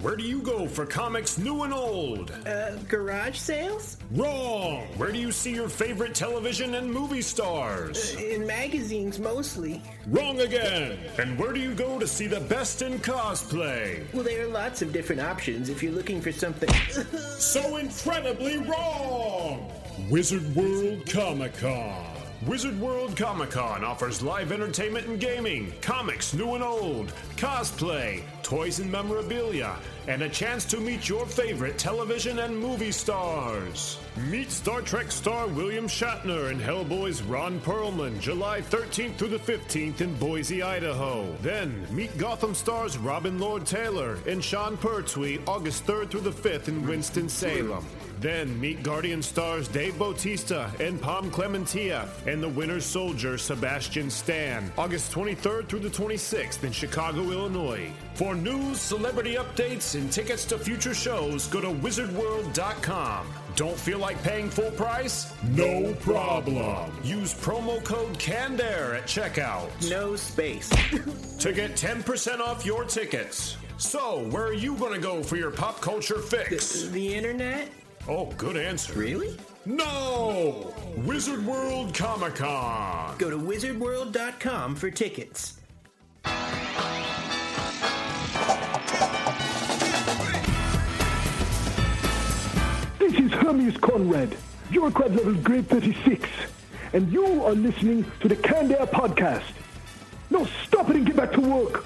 Where do you go for comics new and old? Uh, garage sales? Wrong! Where do you see your favorite television and movie stars? In magazines, mostly. Wrong again! And where do you go to see the best in cosplay? Well, there are lots of different options if you're looking for something. so incredibly wrong! Wizard World Comic Con. Wizard World Comic Con offers live entertainment and gaming, comics new and old, cosplay, toys and memorabilia, and a chance to meet your favorite television and movie stars. Meet Star Trek star William Shatner and Hellboy's Ron Perlman July 13th through the 15th in Boise, Idaho. Then meet Gotham stars Robin Lord Taylor and Sean Pertwee August 3rd through the 5th in Winston-Salem. Then meet Guardian stars Dave Bautista and Pom Klementieff and the Winter Soldier Sebastian Stan, August 23rd through the 26th in Chicago, Illinois. For news, celebrity updates, and tickets to future shows, go to wizardworld.com. Don't feel like paying full price? No problem. Use promo code CANDAIR at checkout. No space. to get 10% off your tickets. So, where are you going to go for your pop culture fix? The, the internet? Oh, good answer. Really? No! Wizard World Comic Con. Go to wizardworld.com for tickets. This is Hermes Conrad, your crowd level grade 36, and you are listening to the Canned Air Podcast. Now stop it and get back to work.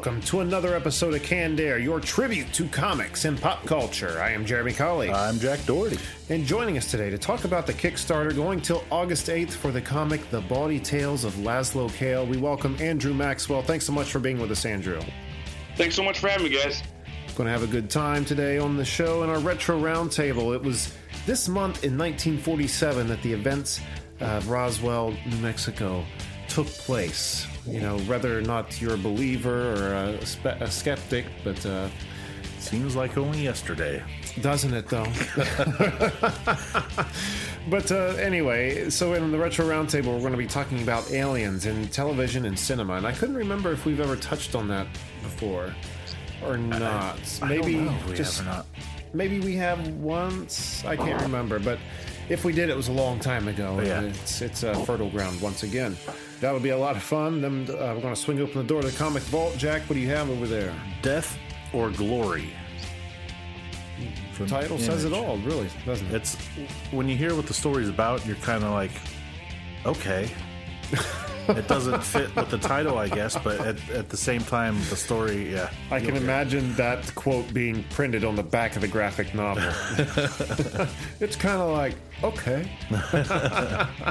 Welcome to another episode of Canned Air, your tribute to comics and pop culture. I am Jeremy Colley. I'm Jack Doherty. And joining us today to talk about the Kickstarter going till August 8th for the comic The Bawdy Tales of Lazlo Cale, we welcome Andrew Maxwell. Thanks so much for being with us, Andrew. Thanks so much for having me, guys. Going to have a good time today on the show in our retro roundtable. It was this month in 1947 that the events of Roswell, New Mexico took place. You know, whether or not you're a believer or a, spe- a skeptic, but uh, Seems like only yesterday. doesn't it though? but uh, anyway, so in the retro roundtable, we're going to be talking about aliens in television and cinema, and I couldn't remember if we've ever touched on that before or not. Maybe I know if we just have or not. maybe we have once. I can't remember, but if we did, it was a long time ago. Oh, yeah. It's it's a fertile ground once again. That'll be a lot of fun. Then uh, we're going to swing open the door to the comic vault. Jack, what do you have over there? Death or glory. The Title says it all, really, doesn't it? It's when you hear what the story's about, you're kind of like, okay. it doesn't fit with the title, I guess, but at, at the same time, the story, yeah. I can imagine that quote being printed on the back of the graphic novel. it's kind of like, okay.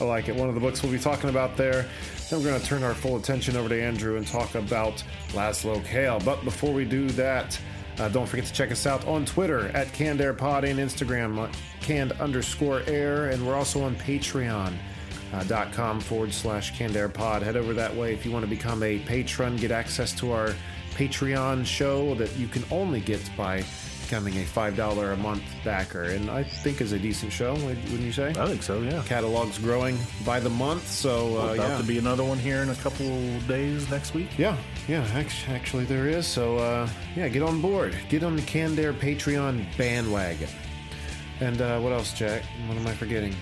I like it. One of the books we'll be talking about there. Then we're going to turn our full attention over to Andrew and talk about Lazlo Cale. But before we do that, uh, don't forget to check us out on Twitter at Canned Air Pod and Instagram, uh, canned underscore air. And we're also on Patreon. Uh, dot com forward slash canned air pod. Head over that way if you want to become a patron. Get access to our patreon show that you can only get by becoming a five dollar a month backer. And i think is a decent show wouldn't you say? I think so, yeah. catalog's growing by the month so uh, About yeah. to be another one here in a couple days next week. yeah yeah act- actually there is so uh, yeah get on board. Get on the canned air patreon bandwagon. And uh, what else jack? What am i forgetting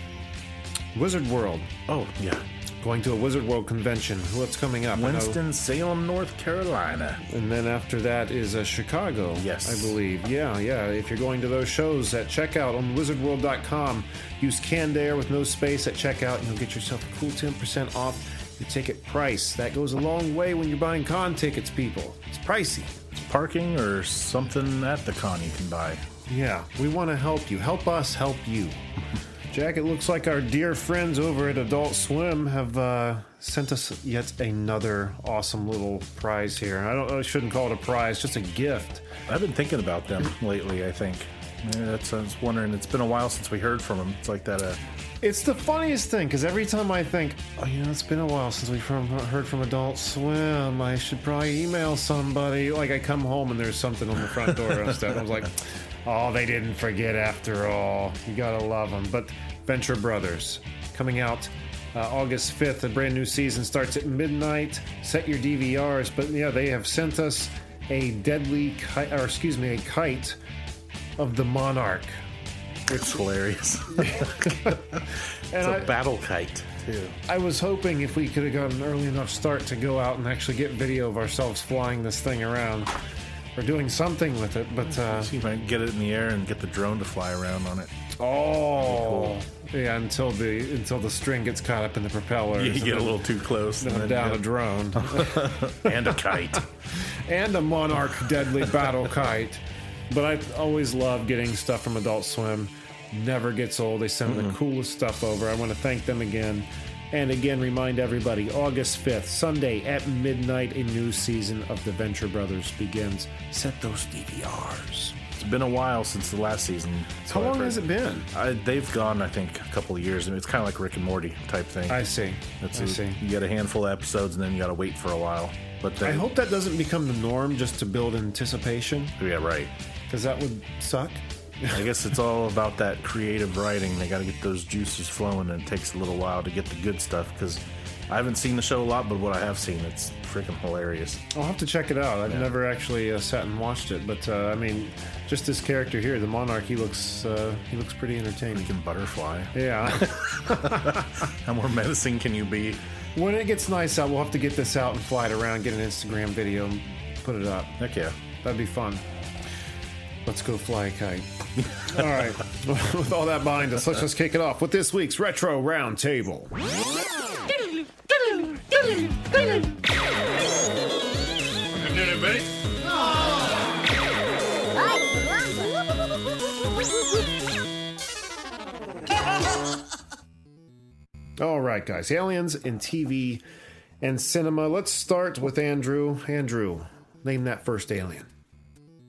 wizard world Oh, yeah. going to a wizard world convention what's coming up Winston-Salem, North Carolina. And then after that is uh, Chicago. Yes. I believe. Yeah, yeah. If you're going to those shows at checkout on wizardworld.com, use canned air with no space at checkout, and you'll get yourself a cool 10% off your ticket price. That goes a long way when you're buying con tickets, people. It's pricey. It's parking or something at the con you can buy. Yeah, we want to help you. Help us help you. Jack, it looks like our dear friends over at Adult Swim have uh, sent us yet another awesome little prize here. I don't. I shouldn't call it a prize, just a gift. I've been thinking about them lately, I think. Yeah, that's I was wondering. It's been a while since we heard from them. It's like that. Uh, It's the funniest thing because every time I think, oh, you know, it's been a while since we've heard from Adult Swim. I should probably email somebody. Like I come home and there's something on the front door and stuff. I was like, oh, they didn't forget after all. You gotta love them. But Venture Brothers coming out uh, August 5th. A brand new season starts at midnight. Set your DVRs. But yeah, they have sent us a deadly kite, or excuse me, a kite of the Monarch. it's hilarious. And It's I- a battle kite too. I was hoping if we could have got an early enough start to go out and actually get video of ourselves flying this thing around or doing something with it, but uh, So you might get it in the air and get the drone to fly around on it. oh, yeah, until the until the string gets caught up in the propeller, You get a little too close, then I'm down a drone and a kite. and a Monarch deadly battle kite. But I always love getting stuff from Adult Swim. Never gets old. They send the coolest stuff over. I want to thank them again. And again, remind everybody August 5th, Sunday at midnight, a new season of The Venture Brothers begins. Set those DVRs. It's been a while since the last season. so How long has it been? I, they've gone, I think, a couple of years. I mean, it's kind of like Rick and Morty type thing. I see. That's I a- see. You get a handful of episodes, and then you got to wait for a while. But they, I hope that doesn't become the norm just to build anticipation, Yeah, right. because that would suck. I guess it's all about that creative writing. They got to get those juices flowing, and it takes a little while to get the good stuff. Because I haven't seen the show a lot, but what I have seen, it's freaking hilarious. I'll have to check it out. I've never actually uh, sat and watched it, but uh, I mean, just this character here, the Monarch, he looks uh, he looks pretty entertaining. Freaking butterfly. Yeah. How more menacing can you be? when it gets nice out, we'll have to get this out and fly it around, get an Instagram video, and put it up. Heck yeah. That'd be fun. Let's go fly a kite. all right. with all that behind us, let's just kick it off with this week's retro roundtable. All right, guys. Aliens in TV and cinema. Let's start with Andrew. Andrew, name that first alien.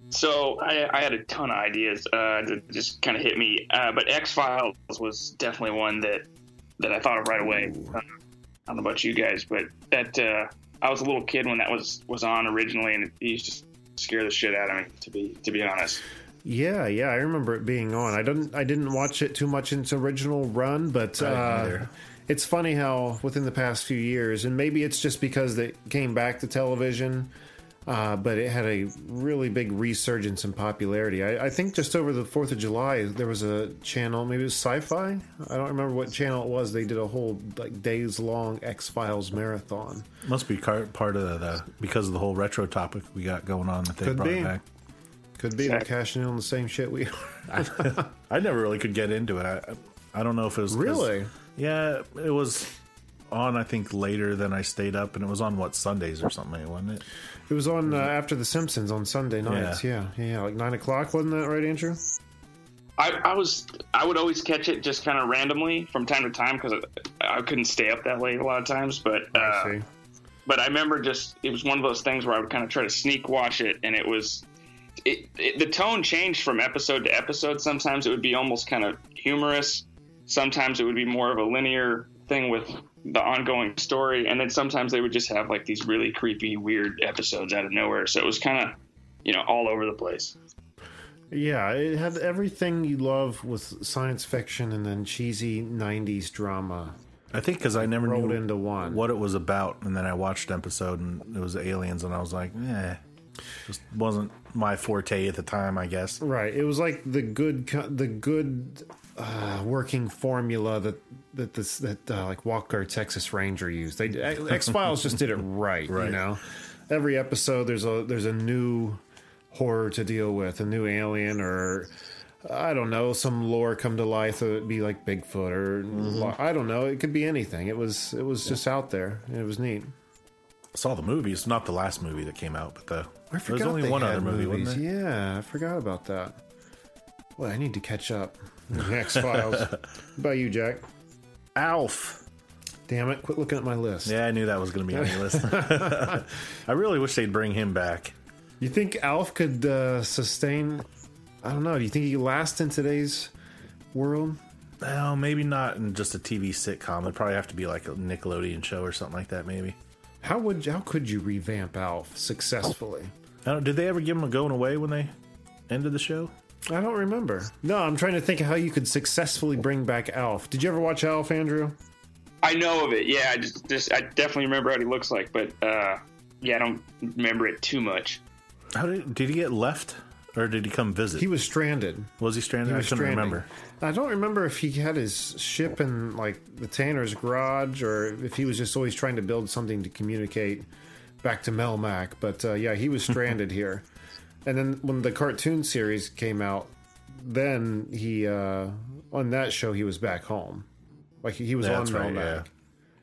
So I, I had a ton of ideas uh, that just kind of hit me, uh, but X Files was definitely one that that I thought of right away. Uh, I don't know about you guys, but that uh, I was a little kid when that was was on originally, and it used to scare the shit out of me. To be to be honest, Yeah, yeah, I remember it being on. I didn't, I didn't watch it too much in its original run, but uh, it's funny how within the past few years, and maybe it's just because they came back to television, uh, but it had a really big resurgence in popularity. I, I think just over the Fourth of July, there was a channel, maybe it was Sci-Fi. I don't remember what channel it was. They did a whole like days long X Files marathon. Must be part of the because of the whole retro topic we got going on that they Could brought be. back. Could be they're cashing in on the same shit we are. I never really could get into it. I, I don't know if it was Really? Yeah, it was on. I think later than I stayed up, and it was on what Sundays or something, wasn't it? It was on uh, after The Simpsons on Sunday nights. Yeah. yeah, yeah, like nine o'clock, wasn't that right, Andrew? I, I was I would always catch it just kind of randomly from time to time because I, I couldn't stay up that late a lot of times, but. Uh, I but I remember just it was one of those things where I would kind of try to sneak watch it, and it was it, it the tone changed from episode to episode. Sometimes it would be almost kind of humorous. Sometimes it would be more of a linear thing with the ongoing story, and then sometimes they would just have like these really creepy, weird episodes out of nowhere. So it was kind of you know all over the place. Yeah, it had everything you love with science fiction and then cheesy '90s drama I think because I never rolled knew into one. what it was about, and then I watched an episode and it was aliens, and I was like, eh, just wasn't my forte at the time, I guess. Right. It was like the good, the good uh, working formula that that this that uh, like Walker Texas Ranger used. They uh, X Files just did it right, right, You know, every episode there's a there's a new horror to deal with, a new alien or. I don't know, some lore come to life. It would be like Bigfoot, or mm-hmm. I don't know. It could be anything. It was, it was just out there. It was neat. I saw the movies, not the last movie that came out, but the I there was only one other movie, movies. wasn't there? Yeah, I forgot about that. Well, I need to catch up. X Files. about you, Jack? Alf. Damn it! Quit looking at my list. Yeah, I knew that was going to be on your list. I really wish they'd bring him back. You think Alf could uh, sustain I don't know. Do you think he could last in today's world? Well, maybe not in just a TV sitcom. It'd probably have to be like a Nickelodeon show or something like that. Maybe. How would how could you revamp Alf successfully? Did they ever give him a going away when they ended the show? I don't remember. No, I'm trying to think of how you could successfully bring back Alf. Did you ever watch Alf, Andrew? I know of it. Yeah, I just, just I definitely remember what he looks like, but uh, yeah, I don't remember it too much. How did did he get left, or did he come visit? He was stranded. was he stranded? He was I was couldn't stranded. remember. I don't remember if he had his ship in like the Tanner's garage or if he was just always trying to build something to communicate back to Melmac. But uh, yeah, he was stranded here. And then when the cartoon series came out, then he uh, on that show he was back home. Like he was Yeah, on that's right. Melmac. Yeah,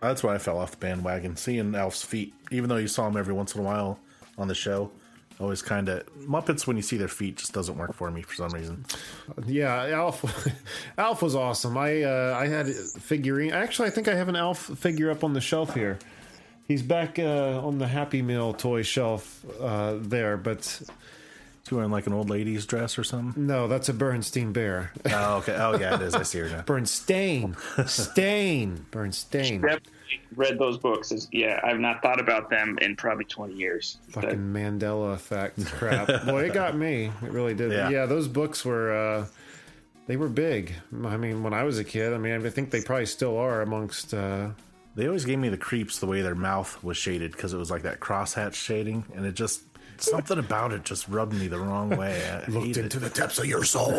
that's why I fell off the bandwagon. Seeing Alf's feet, even though you saw him every once in a while on the show, always kind of Muppets when you see their feet just doesn't work for me for some reason. Yeah, Alf. Alf was awesome. I uh, I had a figurine. Actually, I think I have an Alf figure up on the shelf here. He's back uh, on the Happy Meal toy shelf uh, there, but Is he wearing like an old lady's dress or something? no, that's a Bernstein bear. Oh, okay. Oh, yeah, it is. I see her now. Bernstein, Stain, Bernstein. Definitely read those books. Is, yeah, I've not thought about them in probably 20 years. Fucking Mandela effect crap. Boy, it got me. It really did. Yeah. Yeah, those books were. Uh, they were big. I mean, when I was a kid, I mean, I think they probably still are amongst. Uh, They always gave me the creeps the way their mouth was shaded because it was like that crosshatch shading, and it just something about it just rubbed me the wrong way. I hate it. the depths of your soul.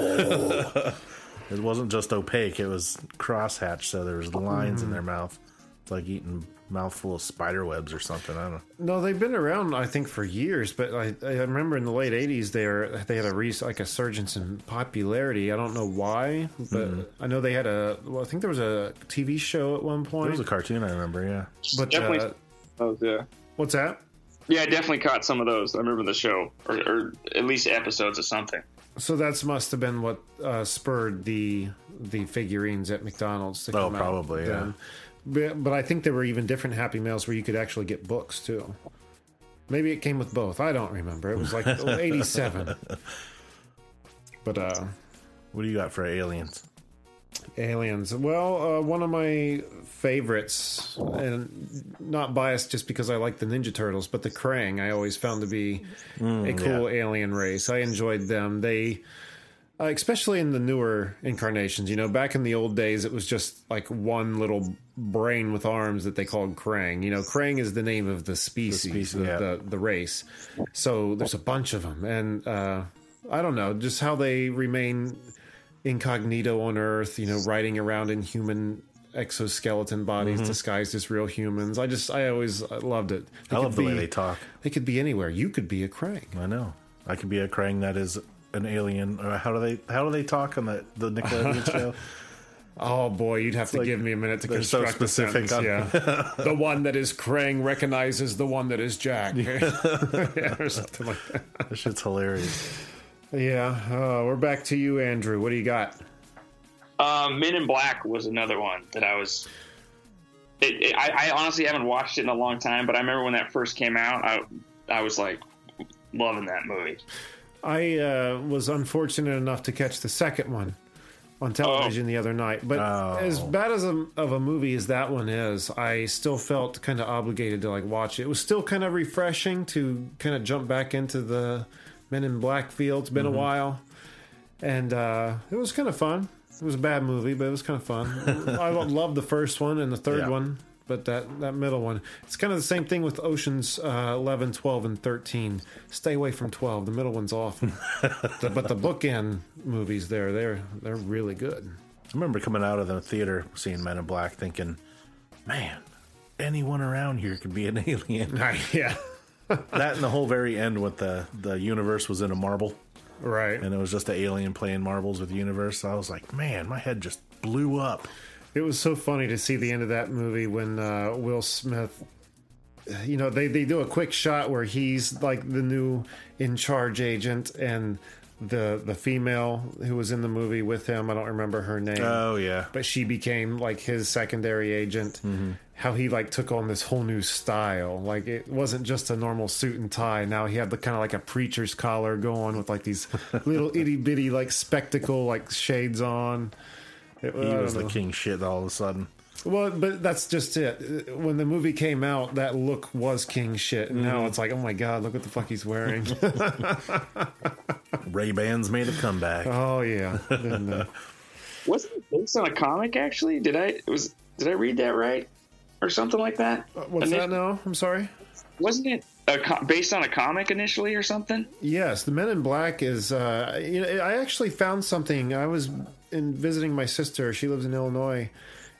It wasn't just opaque; it was crosshatch, so there was lines in their mouth. It's like eating mouthful of spider webs or something. I don't know. No, they've been around, I think, for years. But I, I remember in the late '80s, they were, they had a re- like a surgence in popularity. I don't know why, but I know they had a. Well, I think there was a TV show at one There point. was a cartoon I remember. Yeah, but definitely. uh, those, yeah. what's that? Yeah, I definitely caught some of those. I remember the show, or, or at least episodes of something. So that's must have been what uh, spurred the the figurines at McDonald's. To Oh, come out probably, yeah. But, but I think there were even different Happy Meals where you could actually get books too. Maybe it came with both. I don't remember. It was like '87. But uh, what do you got for aliens? Aliens. Well, uh, one of my favorites, and not biased just because I like the Ninja Turtles, but the Krang I always found to be a cool alien race. I enjoyed them. They, uh, especially in the newer incarnations, you know, back in the old days, it was just like one little brain with arms that they called Krang. You know, Krang is the name of the species, the, species, the, yeah. the, the race. So there's a bunch of them. And uh, I don't know, just how they remain incognito on Earth, you know, riding around in human exoskeleton bodies Mm-hmm. disguised as real humans. I just, I always loved it. They I love the way they talk. They could be anywhere. You could be a Krang. I know. I could be a Krang that is an alien. Or how do they how do they talk on the the Nickelodeon show? Oh boy, you'd have to like give me a minute to they're so construct the specific sentence. on- yeah, the one that is Krang recognizes the one that is Jack, yeah, or something like that. That shit's hilarious. Yeah, uh, we're back to you, Andrew. What do you got? Um, Men in Black was another one that I was. It, it, I, I honestly haven't watched it in a long time, but I remember when that first came out, I I was like loving that movie. I uh, was unfortunate enough to catch the second one on television the other night. But Oh. as bad as a, of a movie as that one is, I still felt kind of obligated to like watch it. It was still kind of refreshing to kind of jump back into the Men in Black field. It's been Mm-hmm. a while, and uh, it was kind of fun. It was a bad movie, but it was kind of fun. I loved the first one and the third Yeah. one. But that, that middle one, it's kind of the same thing with Oceans uh, 11, 12, and 13. Stay away from 12. The middle one's off. The- but the bookend movies there, they're they're really good. I remember coming out of the theater seeing Men in Black, thinking, "Man, anyone around here could be an alien." yeah, that and the whole very end with the the universe was in a marble, right. and it was just an alien playing marbles with the universe. I was like, "Man, my head just blew up." It was so funny to see the end of that movie when uh, Will Smith. You know, they, they do a quick shot where he's like the new in charge agent, and the the female who was in the movie with him. I don't remember her name. Oh yeah, but she became like his secondary agent how he like took on this whole new style. Like it wasn't just a normal suit and tie. Now he had the kind of like a preacher's collar going with like these little itty bitty like spectacle like shades on. It, He I don't was the king shit all of a sudden. Well, but that's just it. When the movie came out, that look was king shit. And Mm-hmm. now it's like, oh my god, look what the fuck he's wearing. Ray Bans made a comeback. oh yeah. Wasn't it based on a comic? Actually, did I was did I read that right or something like that? what's And that now? I'm sorry. Wasn't it a co- based on a comic initially or something? Yes, the Men in Black is. Uh, you know, I actually found something. I was in visiting my sister. She lives in Illinois,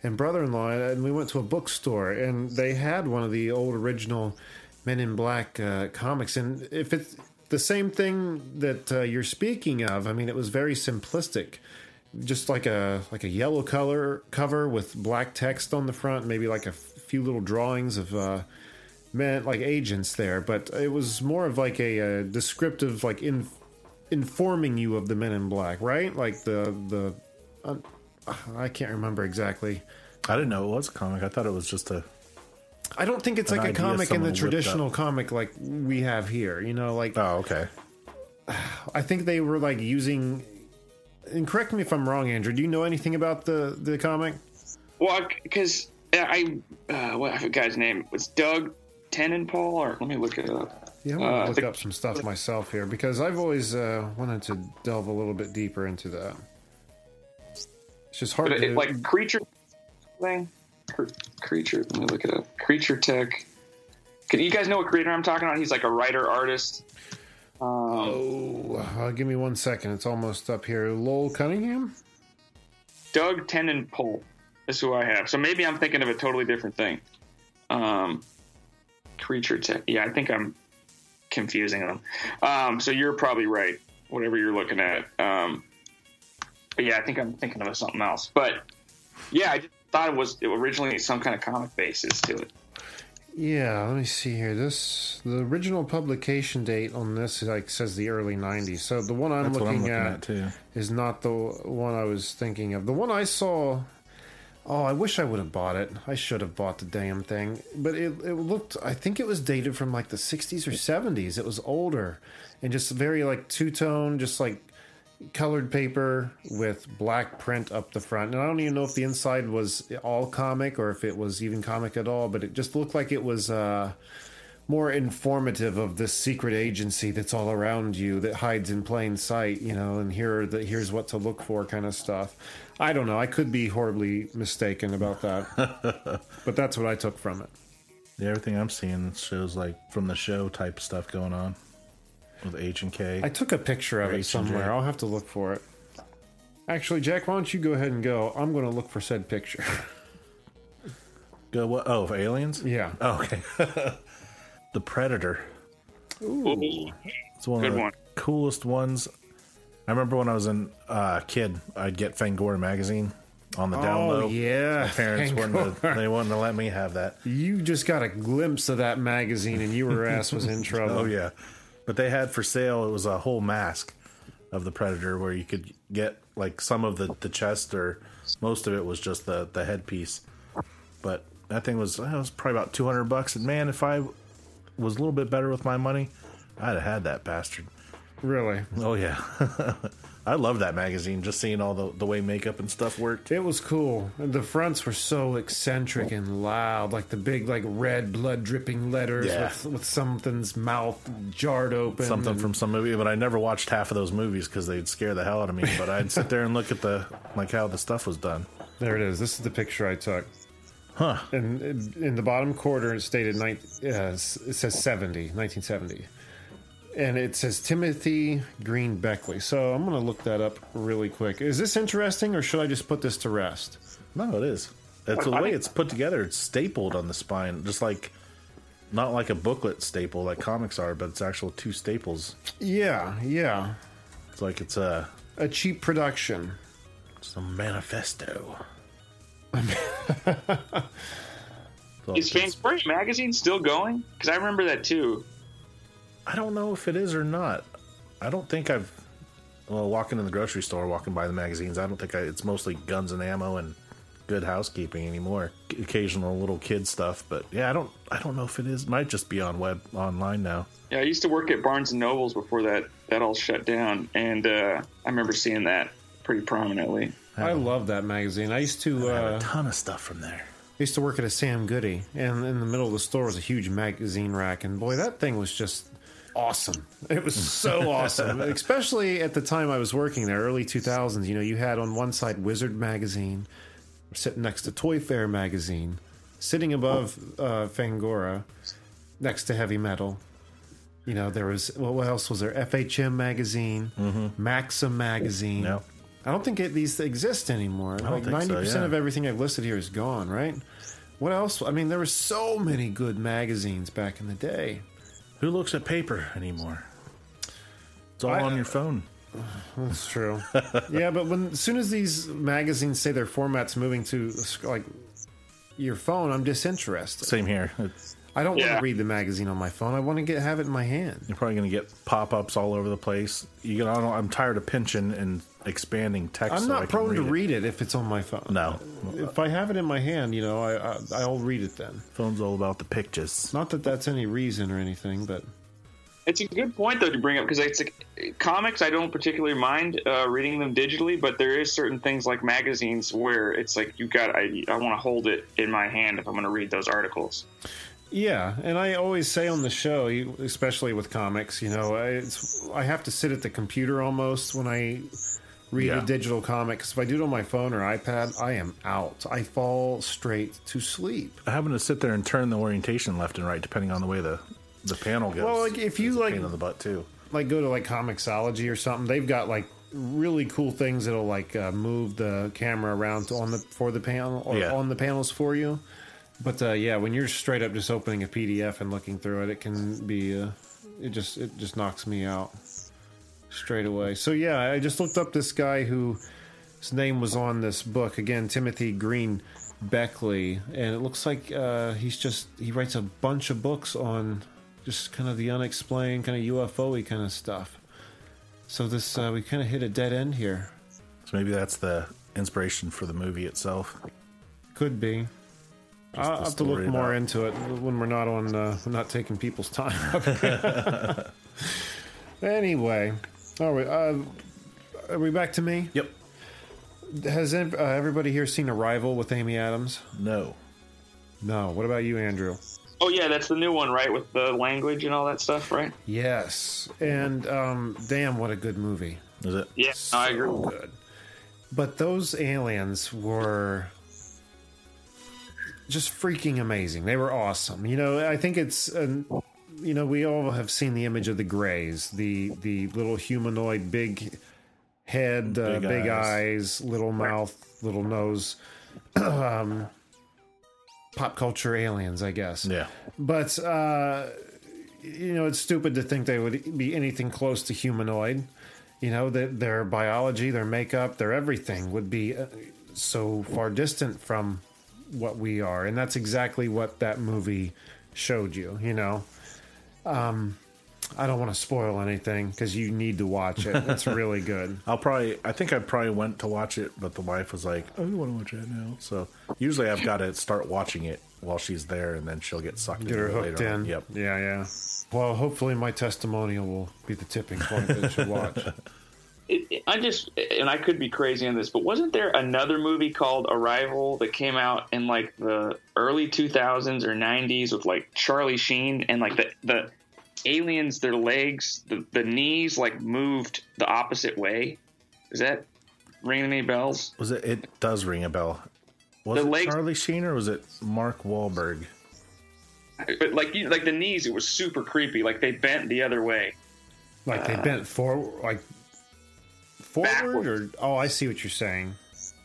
and brother-in-law, and we went to a bookstore, and they had one of the old original Men in Black uh, comics. And if it's the same thing that uh, you're speaking of, I mean, it was very simplistic. Just like a like a yellow color cover with black text on the front, maybe like a f- few little drawings of uh, men like agents there, but it was more of like a, uh descriptive, like in informing you of the Men in Black, right? Like the the uh, I can't remember exactly. I didn't know it was a comic. I thought it was just a. I don't think it's like a comic in the traditional comic like we have here. You know, like Oh, okay. I think they were like using. And correct me if I'm wrong, Andrew. Do you know anything about the the comic? Well, because I uh, what I forgot his name. Was Doug TenNapel or let me look it up. Yeah, I'm gonna Uh, look the- up some stuff myself here because I've always uh, wanted to delve a little bit deeper into that. It's just hard to it, like creature thing, creature. Let me look it up. Creature Tech. Can you guys know what creator I'm talking about? He's like a writer artist. Um, Oh, uh, give me one second. It's almost up here. Lowell Cunningham. Doug TenNapel is who I have. So maybe I'm thinking of a totally different thing. Um, creature Tech. Yeah, I think I'm confusing them. Um, so you're probably right. Whatever you're looking at. Um, but yeah, I think I'm thinking of something else. But yeah, I just thought it was originally some kind of comic basis to it. Yeah, let me see here. This the original publication date on this like says the early '90s. So the one I'm looking, I'm looking at, at, is not the one I was thinking of. The one I saw. Oh, I wish I would have bought it. I should have bought the damn thing. But it it looked. I think it was dated from like the '60s or '70s. It was older, and just very like two tone, just like colored paper with black print up the front. And I don't even know if the inside was all comic or if it was even comic at all, but it just looked like it was uh, more informative of this secret agency that's all around you that hides in plain sight, you know, and here are the, here's what to look for kind of stuff. I don't know. I could be horribly mistaken about that, but that's what I took from it. Yeah, everything I'm seeing shows like from the show type stuff going on with H and K. I took a picture of Or it H&J. somewhere. I'll have to look for it. Actually, Jack, why don't you go ahead and go? I'm going to look for said picture. Go what? Oh, for aliens? yeah. Oh, okay. the Predator. Ooh. It's one Good of the one. coolest ones. I remember when I was a uh, kid, I'd get Fangoria magazine on the down Oh, low. yeah, My parents wouldn't. Fangoria. They wouldn't let me have that. You just got a glimpse of that magazine and you were ass was in trouble. Oh yeah, but they had for sale. It was a whole mask of the Predator where you could get like some of the the chest or most of it was just the the headpiece. But that thing was that was probably about two hundred bucks. And man, if I was a little bit better with my money, I'd have had that bastard. Really? Oh yeah, I love that magazine. Just seeing all the the way makeup and stuff worked. It was cool. The fronts were so eccentric and loud, like the big, like red blood dripping letters Yeah. with, with something's mouth jarred open. Something and- from some movie, but I never watched half of those movies because they'd scare the hell out of me. But I'd sit there and look at the like how the stuff was done. There it is. This is the picture I took. Huh. And in the bottom quarter, it stated nine, uh, it says 70, 1970. And it says Timothy Green Beckley. So I'm going to look that up really quick. Is this interesting or should I just put this to rest? No, it is. It's the way it's put together. It's stapled on the spine, just like not like a booklet staple like comics are, but it's actual two staples. Yeah, yeah. It's like it's a A cheap production. it's a manifesto. So Is it's- Fangoria magazine still going? Because I remember that too. I don't know if it is or not. I don't think I've. Well, walking in the grocery store, walking by the magazines, I don't think I, it's mostly guns and ammo and Good Housekeeping anymore. Occasional little kid stuff, but yeah, I don't I don't know if it is. Might just be on web online now. Yeah, I used to work at Barnes and Nobles before that that all shut down, and uh, I remember seeing that pretty prominently. I love that magazine. I used to I have uh, a ton of stuff from there. I used to work at a Sam Goody, and in the middle of the store was a huge magazine rack, and boy, that thing was just awesome. It was so awesome, especially at the time I was working there, early 2000s. You know, you had on one side Wizard magazine, sitting next to Toy Fair magazine, sitting above uh, Fangoria, next to Heavy Metal. You know, there was well, what else was there? FHM magazine, Maxim magazine. Yep. I don't think it, these exist anymore. like ninety percent yeah. of everything I've listed here is gone. Right? What else? I mean, there were so many good magazines back in the day. Who looks at paper anymore? It's all I- on your phone. That's true. yeah, but when as soon as these magazines say their format's moving to like your phone, I'm disinterested. Same here. It's, I don't want to read the magazine on my phone. I want to get have it in my hand. you're probably going to get pop-ups all over the place. You get, I don't, I'm tired of pinching and expanding text. I'm so I not can prone to it. read it if it's on my phone. No, If I have it in my hand, you know, I, I I'll read it then. phone's all about the pictures. Not that that's any reason or anything, but It's a good point though to bring up because it's like, comics. I don't particularly mind uh, reading them digitally, but there is certain things like magazines where it's like you got. I, I want to hold it in my hand if I'm going to read those articles. Yeah, and I always say on the show, especially with comics, you know, I- it's, I have to sit at the computer almost when I read Yeah. a digital comic. Because if I do it on my phone or iPad, I am out. I fall straight to sleep. Having to sit there and turn the orientation left and right depending on the way the the panel goes. Well, like, if you, like- pain in the butt too. Like go to like Comixology or something. They've got like really cool things that'll like uh, move the camera around to, on the for the panel or Yeah. on the panels for you. But uh, yeah, when you're straight up just opening a PDF and looking through it, it can be uh, it just it just knocks me out straight away. So yeah, I just looked up this guy who his name was on this book again, Timothy Green Beckley, and it looks like uh, he's just he writes a bunch of books on just kind of the unexplained, kind of UFO-y kind of stuff. So this uh, we kind of hit a dead end here. So maybe that's the inspiration for the movie itself. Could be. Just I'll the have to look story more about- into it when we're not on, uh, not taking people's time. anyway, all right. Uh, are we back to me? Yep. Has uh, everybody here seen Arrival with Amy Adams? No. No. What about you, Andrew? Oh yeah, that's the new one, right? With the language and all that stuff, right? Yes. And um, damn, what a good movie. Is it? Yeah, no, I agree. Good. But those aliens were just freaking amazing. They were awesome. You know, I think it's an, you know, we all have seen the image of the Greys, the the little humanoid, big head, uh, Big big, eyes. eyes. little mouth, little nose. um, pop culture aliens, I guess. Yeah. But uh, you know, it's stupid to think they would be anything close to humanoid. You know, that their biology, their makeup, their everything would be uh, so far distant from what we are, and that's exactly what that movie showed you. You know, um, I don't want to spoil anything because you need to watch it. It's really good. I'll probably. I think I probably went to watch it, but the wife was like, "I don't want to watch it now." So usually I've got to start watching it while she's there, and then she'll get sucked Get her into it hooked later in. on. Yep. Yeah, yeah. Well, hopefully my testimonial will be the tipping point that you watch. It, it- I just, and I could be crazy on this, but wasn't there another movie called Arrival that came out in like the early 2000s or 90s with like Charlie Sheen and like the the aliens, their legs, the, the knees like moved the opposite way? Is that ringing any bells? Was it? It does ring a bell. Was The it legs- Charlie Sheen or was it Mark Wahlberg? But like you, like the knees, it was super creepy. Like they bent the other way. Like they uh, bent forward, like forward, Backward. or oh, I see what you're saying.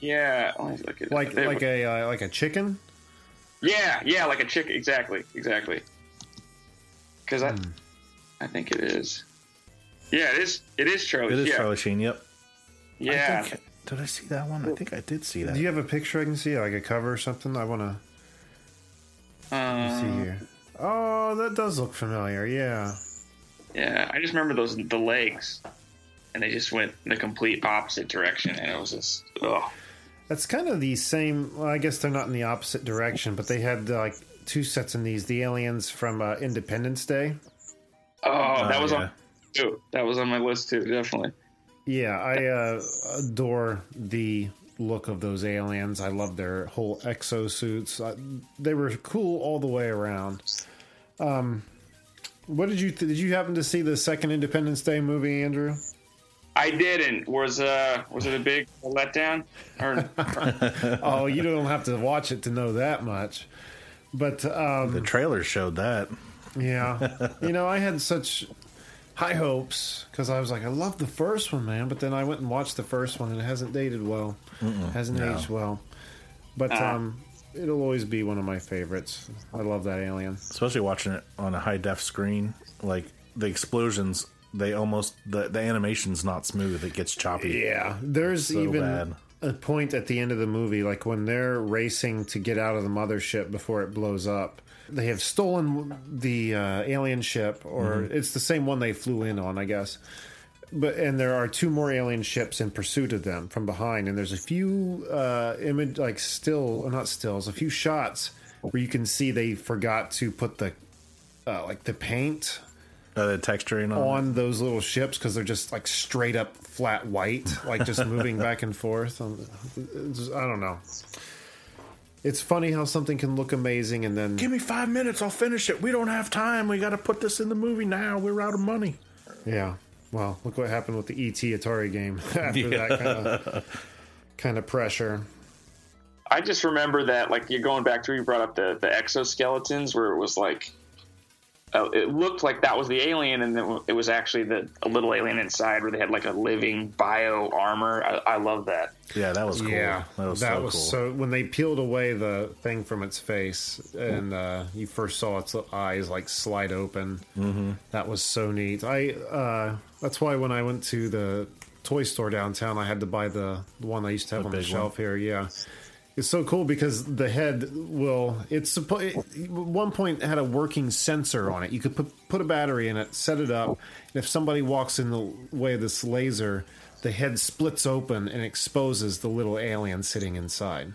Yeah, let me look at it. Like They- like a uh, like a chicken. Yeah, yeah, like a chick. Exactly, exactly. Because I, I think it is. Yeah, it is. It is Charlie. It is yeah, Charlie Sheen. Yep. yeah. I think, did I see that one? I think I did see that. Do you have a picture I can see, like a cover or something? I want to Um, see here. Oh, that does look familiar. Yeah. yeah, I just remember those the legs, and they just went the complete opposite direction, and it was just oh That's kind of the same. Well, I guess they're not in the opposite direction, but they had uh, like two sets in these. The aliens from uh, Independence Day. Oh, that Oh, was yeah. on too. That was on my list too, definitely. Yeah, I uh, adore the look of those aliens. I love their whole exosuits. Uh, they were cool all the way around. Um, what did you did you happen to see the second Independence Day movie, Andrew? I didn't. Was uh was it a big letdown? Or Oh, you don't have to watch it to know that much. But um, The trailer showed that. Yeah. you know, I had such high hopes because I was like, I love the first one, man. But then I went and watched the first one and it hasn't dated well, hasn't no. aged well. But Ah. um, it'll always be one of my favorites. I love that alien. especially watching it on a high def screen like the explosions they almost the, the animation's not smooth it gets choppy Yeah. There's So even bad. a point at the end of the movie, like when they're racing to get out of the mothership before it blows up. They have stolen the uh, alien ship, or Mm-hmm. it's the same one they flew in on, I guess. But and there are two more alien ships in pursuit of them from behind, and there's a few uh, image like still, not stills, a few shots where you can see they forgot to put the uh, like the paint uh, the texturing on, on those little ships because they're just like straight up flat white, like just moving back and forth. Um, it's- I don't know. It's funny how something can look amazing and then give me five minutes i'll finish it we don't have time we gotta put this in the movie now we're out of money yeah. Well, look what happened with the ET Atari game after that kind of kind of pressure. I just remember that like you're going back to you brought up the the exoskeletons where it was like uh, it looked like that was the alien and it was actually the a little alien inside where they had like a living bio armor. I, I love that. yeah that was cool Yeah, that was so cool so. When they peeled away the thing from its face, and uh, you first saw its eyes like slide open, mm-hmm. that was so neat. I uh, that's why when I went to the toy store downtown, I had to buy the, the one I used to have The on the big shelf here. Yeah. It's so cool because the head will. It's supposed. At one point, had a working sensor on it. You could put put a battery in it, set it up, and if somebody walks in the way of this laser, the head splits open and exposes the little alien sitting inside.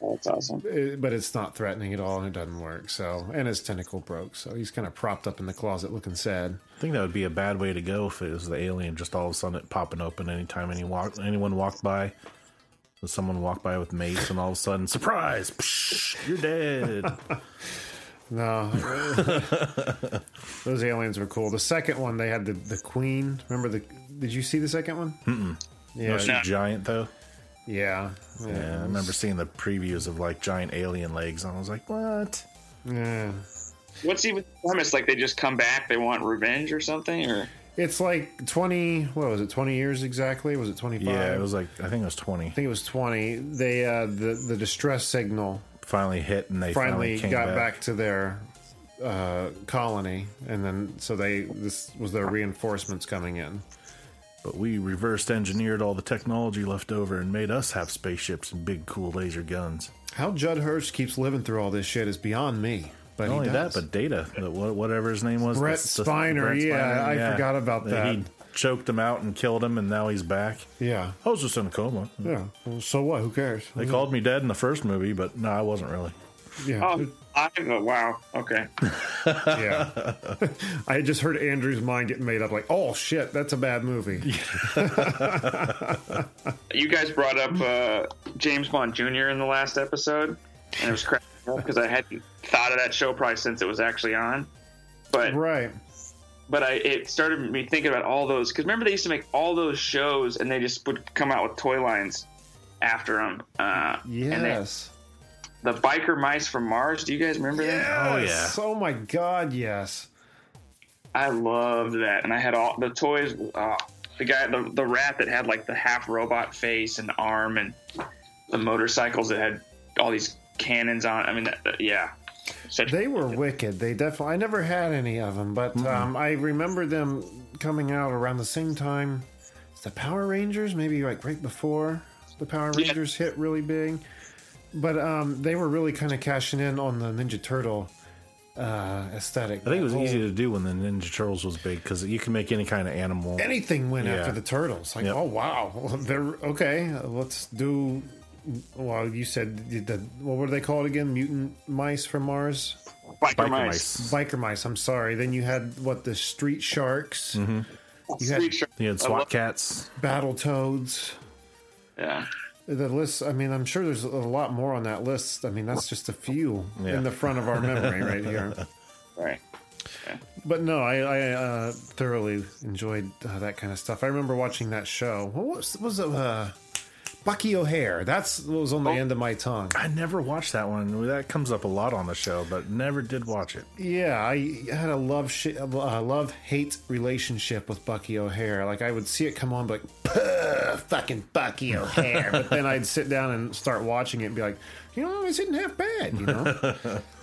That's awesome. It- but it's not threatening at all, and it doesn't work. So, and his tentacle broke, so he's kind of propped up in the closet, looking sad. i think that would be a bad way to go if it was the alien just all of a sudden it popping open anytime any walk, anyone walked by If someone walked by with mace and all of a sudden surprise Psh, you're dead No, those aliens were cool. The second one, they had the the queen. Remember the? Did you see the second one? Mm-mm. Yeah, Was she giant though yeah, Yeah, I remember seeing the previews of like giant alien legs, and I was like, "What?" Yeah. What's even the premise? Like they just come back, they want revenge or something, or It's like twenty. What was it? Twenty years exactly? Was it twenty five? Yeah, it was like I think it was twenty. I think it was twenty. They uh, the the distress signal Finally hit, and they finally, finally, got back. back. to their uh, colony, and then so they this was their reinforcements coming in. But we reversed engineered all the technology left over and made us have spaceships and big, cool laser guns. How Judd Hirsch keeps living through all this shit is beyond me. But Not he only that, but Data, the- whatever his name was, Brent Spiner, yeah, I forgot about that. He choked him out and killed him, and now he's back. yeah, I was just in a coma. yeah. Well, so what? Who cares? They called me dead in the first movie, but no, I wasn't really. Yeah, oh, I oh, wow, okay. yeah. I just heard Andrew's mind get made up. Like, oh shit, that's a bad movie. You guys brought up uh, James Bond Jr. in the last episode, and it was cracking up because I hadn't thought of that show probably since it was actually on. But right. but I it started me thinking about all those because remember they used to make all those shows and they just would come out with toy lines after them. Uh, And they, Yes. the biker mice from Mars. Do you guys remember that? Oh, yeah. Yes. Oh my god, yes. I loved that, and I had all the toys. Oh, the guy, the, the rat that had like the half robot face and arm, and the motorcycles that had all these cannons on. I mean, that, that- yeah, such They were wicked. They definitely. I never had any of them, but um, I remember them coming out around the same time. as The Power Rangers, maybe like right before the Power Yeah. Rangers hit really big. But um, they were really kind of cashing in on the Ninja Turtle uh, aesthetic. I think it was That easy to do when the Ninja Turtles was big because you can make any kind of animal. Anything went Yeah. after the turtles. Like, Yep. oh wow, they're okay. Let's do well, you said the, the what were they called again? Mutant mice from Mars. Biker, Biker mice. mice. Biker mice. I'm sorry. Then you had what the street sharks, you had Street shark. You had SWAT love- cats. battle toads. Yeah. The list. I mean, I'm sure there's a lot more on that list. I mean, that's just a few Yeah. in the front of our memory right here. Right. But no, I, I uh, thoroughly enjoyed uh, that kind of stuff. I remember watching that show. What was, was it? Uh, Bucky O'Hare. That's what was on the end of my tongue. I never watched that one. That comes up a lot on the show, but never did watch it. Yeah, I had a love sh- uh, love hate relationship with Bucky O'Hare. Like I would see it come on, but like, "Puh, fucking Bucky O'Hare. but then I'd sit down and start watching it and be like, you know, this isn't half bad. You know,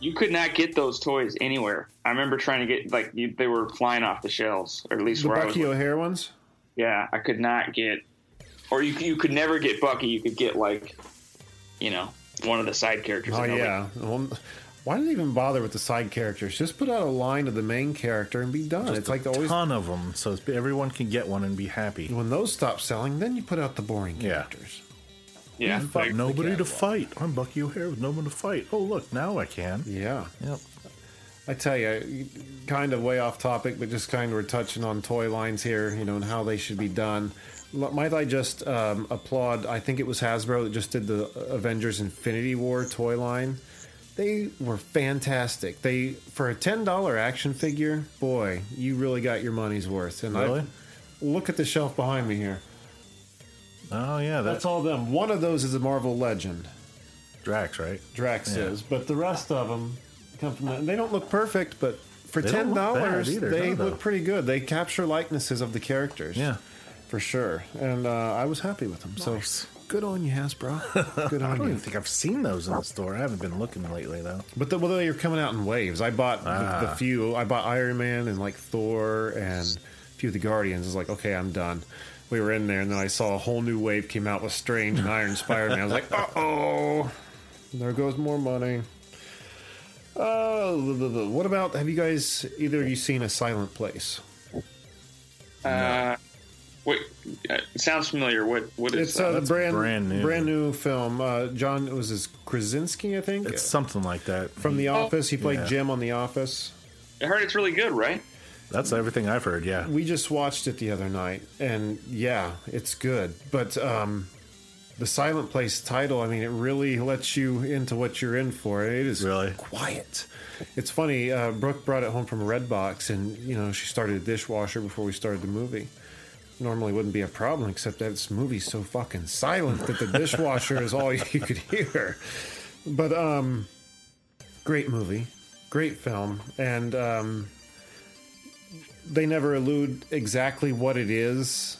You could not get those toys anywhere. I remember trying to get like you, they were flying off the shelves, or at least the where I was. Bucky O'Hare ones. Yeah, I could not get, or you you could never get Bucky. You could get like, you know, one of the side characters. Oh yeah. Well, why did they even bother with the side characters? Just put out a line of the main character and be done. it's like always ton of them, so everyone can get one and be happy. when those stop selling, then you put out the boring characters. yeah. But like- nobody to fight. I'm Bucky O'Hare with no one to fight. Oh look, now I can. Yeah. Yep. I tell you, kind of way off topic, but just kind of we're touching on toy lines here, you know, and how they should be done. Might I just um, applaud? I think it was Hasbro that just did the Avengers Infinity War toy line. They were fantastic. They for a ten dollar action figure, boy, you really got your money's worth. And I Really? look at the shelf behind me here. Oh yeah, That's that's all them. One of those is a Marvel Legend. Drax, right? Drax Yeah. is, but the rest of them come from that. They don't look perfect, but for They ten don't look bad dollars, they no, look pretty good. They capture likenesses of the characters, Yeah. For sure. And uh, I was happy with them. Nice. So good on you, Hasbro. Good on you. I don't you. even think I've seen those in the store. I haven't been looking lately though. But the, well, they were coming out in waves. I bought the, the Ah. few. I bought Iron Man and like Thor and a few of the Guardians. I was like, okay, I'm done. We were in there, and then I saw a whole new wave came out with Strange and Iron Spider Man. I was like, uh oh, there goes more money. Oh, the- the- the- what about? Have you guys either of you seen a Silent Place? Uh, wait, uh, it sounds familiar. What what is It's uh, that? the brand brand new. brand new film. Uh, John it was his Krasinski, I think, It's something like that. from The Office. He played Yeah. Jim on The Office. I heard it's really good, right? That's everything I've heard. Yeah. we just watched it the other night and yeah it's good but um the silent place title i mean it really lets you into what you're in for it is Really? quiet it's funny uh, brooke brought it home from redbox and you know she started a dishwasher before we started the movie normally wouldn't be a problem except that this movie's so fucking silent that the dishwasher is all you could hear but um great movie great film and um they never allude exactly what it is.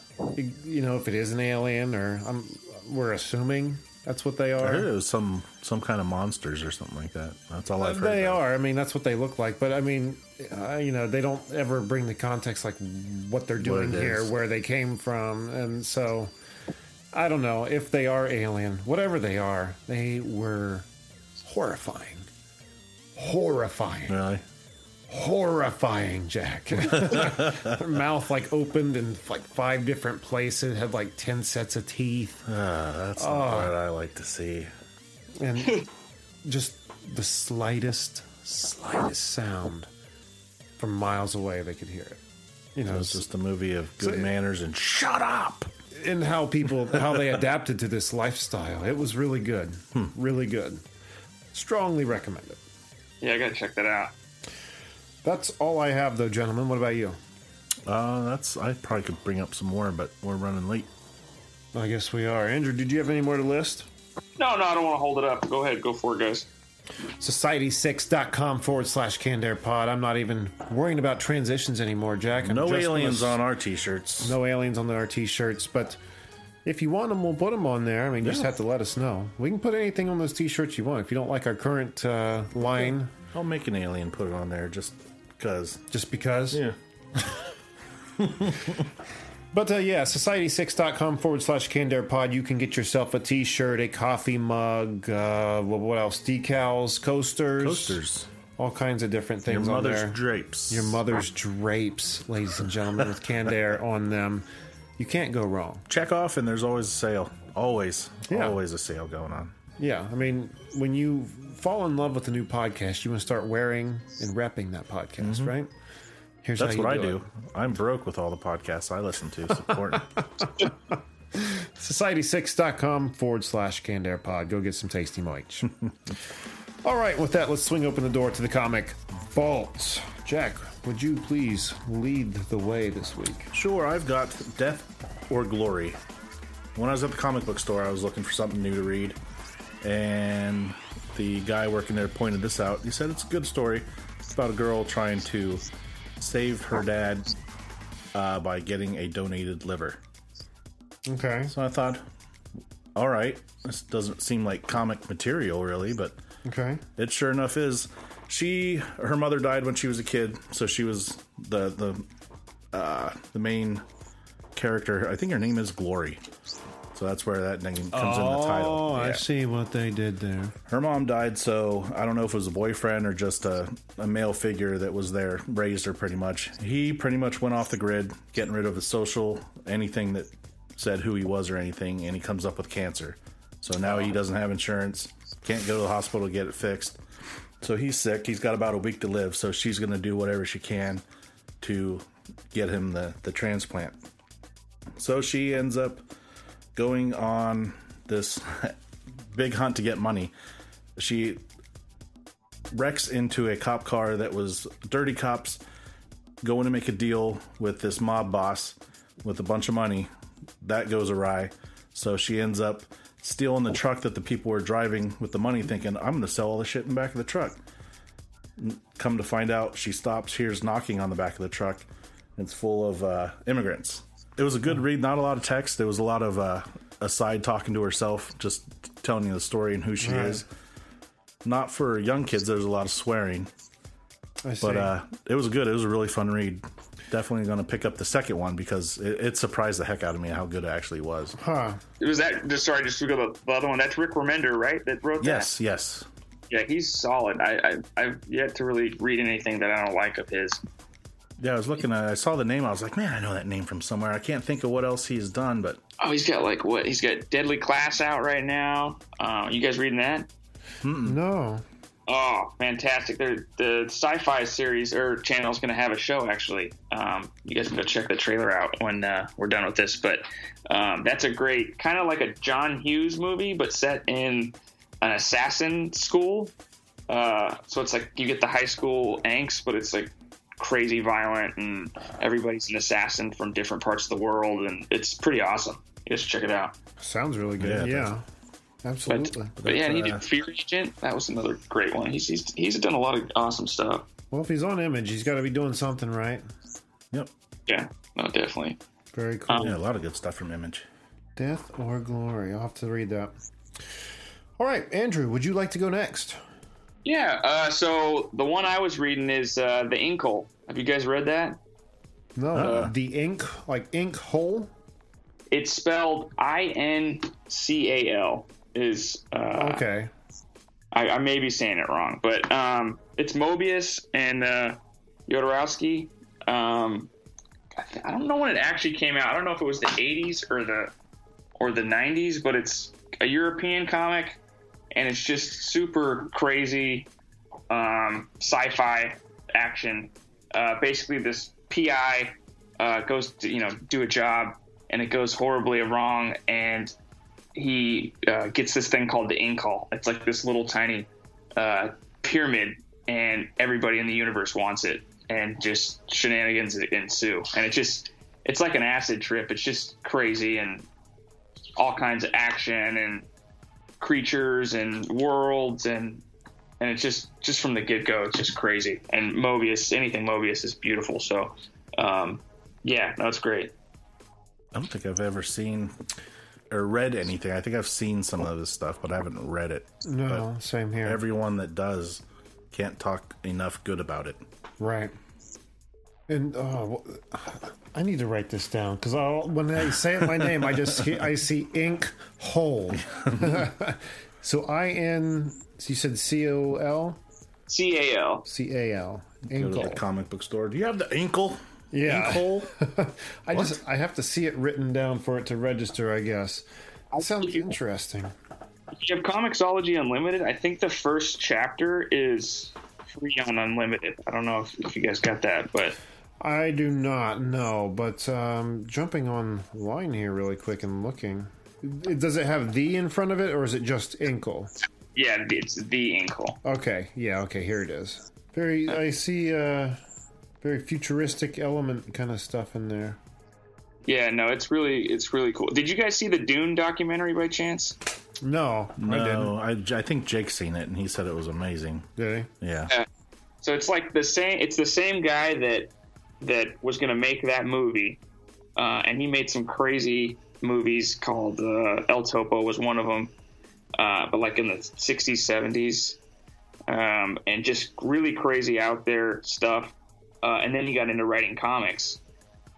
You know, if it is an alien or um, we're assuming that's what they are. I heard are. it was some some kind of monsters or something like that. That's all I've heard. They though. are. I mean, that's what they look like. But I mean, uh, you know, they don't ever bring the context like what they're doing it here, is. where they came from, and so I don't know if they are alien. Whatever they are, they were horrifying. Horrifying. Really? Horrifying, Jack. Her mouth like opened in like five different places, had like ten sets of teeth, Ah, that's the Oh. part I like to see. and just the slightest, slightest sound from miles away, they could hear it. You know, It's just a movie of good So- manners and shut up. and how people how they adapted to this lifestyle. It was really good, really good. Strongly recommend it. Yeah, I gotta check that out. That's all I have, though, gentlemen. What about you? Uh, that's I probably could bring up some more, but we're running late. I guess we are. Andrew, did you have any more to list? No, no, I don't want to hold it up. Go ahead, go for it, guys. Society6.com forward slash canned pod. I'm not even worrying about transitions anymore, Jack. I'm No aliens gonna- on our t-shirts. No aliens on our t shirts, but if you want them, we'll put them on there. I mean, you just have to let us know. We can put anything on those t shirts you want. If you don't like our current uh, line, I'll make an alien put it on there just because. just because. Yeah. But uh, yeah, society6.com forward slash pod. You can get yourself a t shirt, a coffee mug, uh, what, what else? Decals, coasters. Coasters. All kinds of different Your things on mother's drapes. Your mother's drapes, ladies and gentlemen, with canned air on them. You can't go wrong. Check off, and there's always a sale. Always, Yeah. always a sale going on. Yeah, I mean, when you fall in love with a new podcast, you want to start wearing and repping that podcast, right? Here's Mm-hmm. That's how what I do. it. I'm broke with all the podcasts I listen to. Important. Society6.com forward slash canned air pod. Go get some tasty merch. All right, with that, let's swing open the door to the comic vaults. Jack, would you please lead the way this week? Sure, I've got Death or Glory. When I was at the comic book store, I was looking for something new to read, and the guy working there pointed this out. He said it's a good story. It's about a girl trying to save her dad uh, by getting a donated liver. Okay. So I thought, all right, this doesn't seem like comic material really, but Okay. it sure enough is. She, her mother died when she was a kid, so she was the the uh, the main character. I think her name is Glory, so that's where that name comes in the title. Oh, I see what they did there. Her mom died, so I don't know if it was a boyfriend or just a, a male figure that was there, raised her pretty much. He pretty much went off the grid, getting rid of his social, anything that said who he was or anything, and he comes up with cancer. So now he doesn't have insurance, can't go to the hospital to get it fixed. So he's sick. He's got about a week to live, so she's going to do whatever she can to get him the, the transplant. So she ends up going on this big hunt to get money. She wrecks into a cop car that was dirty cops going to make a deal with this mob boss with a bunch of money. That goes awry. So she ends up stealing the truck that the people were driving with the money, thinking, I'm going to sell all the shit in the back of the truck. Come to find out, she stops, hears knocking on the back of the truck. It's full of uh, immigrants. It was a good read, not a lot of text. There was a lot of uh, aside talking to herself, just telling you the story and who she Right. is. Not for young kids, there's a lot of swearing. I see. But uh, it was good. It was a really fun read. Definitely going to pick up the second one because it, it surprised the heck out of me how good it actually was. huh. It was that. Just sorry, just to go to the other one. That's Rick Remender, right? That wrote that. Yes, yes. Yeah, he's solid. I, I I've yet to really read anything that I don't like of his. Yeah, I was looking at I saw the name. I was like, man, I know that name from somewhere. I can't think of what else he's done, but Oh, he's got like what? He's got Deadly Class out right now. Uh, you guys reading that? No. Oh, fantastic! They're, the sci-fi series or channel is going to have a show. Actually, um, you guys can go check the trailer out when uh, we're done with this. But um, that's a great kind of like a John Hughes movie, but set in an assassin school. Uh, so it's like you get the high school angst, but it's like crazy violent, and everybody's an assassin from different parts of the world, and it's pretty awesome. You guys should check it out. Sounds really good. Yeah, it Yeah. But, Absolutely. but yeah, and he uh, did Fear Agent. That was another great one. He's he's, he's done a lot of awesome stuff. Well, if he's on image, he's got to be doing something right. yep. Yeah, no, definitely. Very cool. Yeah, a lot of good stuff from Image. Death or Glory. I'll have to read that. All right, Andrew, would you like to go next? Yeah. Uh, so the one I was reading is uh, the Incal. Have you guys read that? No, Uh-uh. the ink, like ink hole. It's spelled I N C A L. Is uh, Okay. I, I may be saying it wrong, but um, it's Moebius and uh, Jodorowsky. Um, I, th- I don't know when it actually came out. I don't know if it was the '80s or the or the '90s, but it's a European comic, and it's just super crazy um, sci-fi action. Uh, basically, this PI uh, goes to you know do a job, and it goes horribly wrong, and he uh, gets this thing called the Incal. It's like this little tiny uh, pyramid, and everybody in the universe wants it, and just shenanigans ensue. And it just, it's like an acid trip. It's just crazy and all kinds of action and creatures and worlds and and it's just just from the get go, it's just crazy. And Moebius, anything Moebius is beautiful. So, um, yeah, no, it's great. I don't think I've ever seen or read anything. I think I've seen some of this stuff, but I haven't read it. No, same here. Everyone that does can't talk enough good about it. right. And oh, I need to write this down because when I say my name, I just see, I see ink hole. so I N. You said C O L C A L. C A L. Go to the Incal. comic book store. Do you have the ankle? Yeah. Inkhole? I just I have to see it written down for it to register, I guess. That sounds interesting. If you have Comixology Unlimited, I think the first chapter is free on Unlimited. I don't know if, if you guys got that, but I do not know, but um, jumping online here really quick and looking, does it have the in front of it, or is it just Incal? yeah, it's the Incal. Okay, yeah, okay, here it is. Very, I see, uh, very futuristic element kind of stuff in there. Yeah, no, it's really it's really cool. Did you guys see the Dune documentary by chance? No, I didn't. No, I, I think Jake's seen it and he said it was amazing. Did he? Yeah. So it's like the same. It's the same guy that that was going to make that movie, uh, and he made some crazy movies called uh, El Topo was one of them, uh, but like in the '60s, '70s, um, and just really crazy out there stuff. Uh, and then he got into writing comics.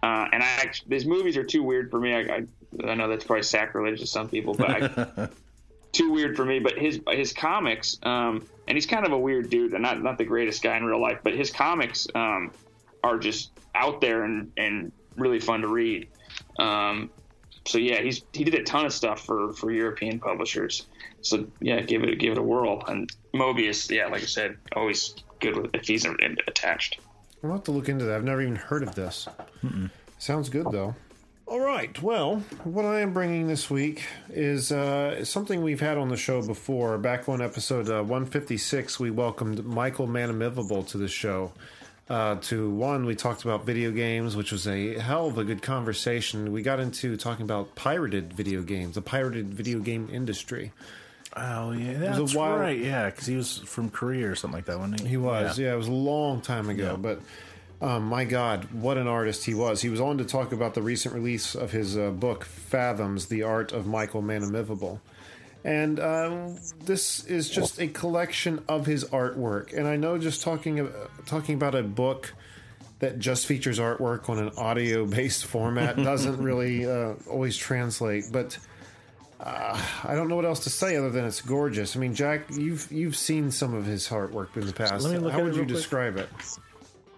Uh, and I actually, these movies are too weird for me. I, I, I know that's probably sacrilege to some people, but I, too weird for me. But his his comics, um, and he's kind of a weird dude, and not not the greatest guy in real life, but his comics um, are just out there and and really fun to read. Um, so yeah, he's he did a ton of stuff for for European publishers. So yeah, give it give it a whirl. And Moebius, yeah, like I said, always good with if he's attached. I'll have to look into that. I've never even heard of this. Sounds good, though. All right. Well, what I am bringing this week is uh, something we've had on the show before. Back on episode uh, 156, we welcomed Michael Manomivibul to the show. Uh, to one, we talked about video games, which was a hell of a good conversation. We got into talking about pirated video games, the pirated video game industry. Oh yeah, was a that's while- right. Yeah, because he was from Korea or something like that, wasn't he? He was, yeah. it was a long time ago, but um, my God, what an artist he was. He was on to talk about the recent release of his uh, book, Fathoms The Art of Michael Manomivibul. And um, this is just a collection of his artwork. And I know just talking, ab- talking about a book that just features artwork on an audio based format doesn't really uh, always translate, but. Uh, I don't know what else to say other than it's gorgeous. I mean, Jack, you've you've seen some of his artwork in the past. Let me look How at it would you quick. describe it?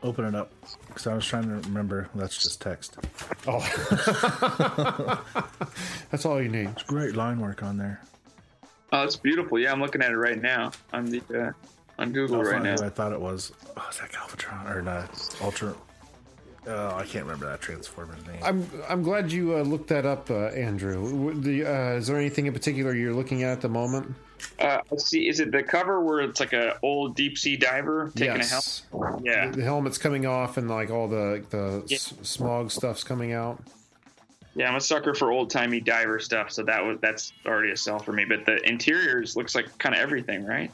Open it up because I was trying to remember. That's just text. Oh, that's all you need. It's great line work on there. Oh, it's beautiful. Yeah, I'm looking at it right now on the uh, on Google That's right not now. who I thought it was. Oh, is that Galvatron or not? Ultra? Oh, I can't remember that Transformer's name. I'm I'm glad you uh, looked that up, uh, Andrew. W- The, uh, is there anything in particular you're looking at at the moment? Uh, let's see, is it the cover where it's like a old deep sea diver taking a help? yes. Yeah, The helmet's coming off and like all the the Yeah. s- smog stuff's coming out. Yeah. I'm a sucker for old timey diver stuff, so that was that's already a sell for me. But the interiors looks like kind of everything, right?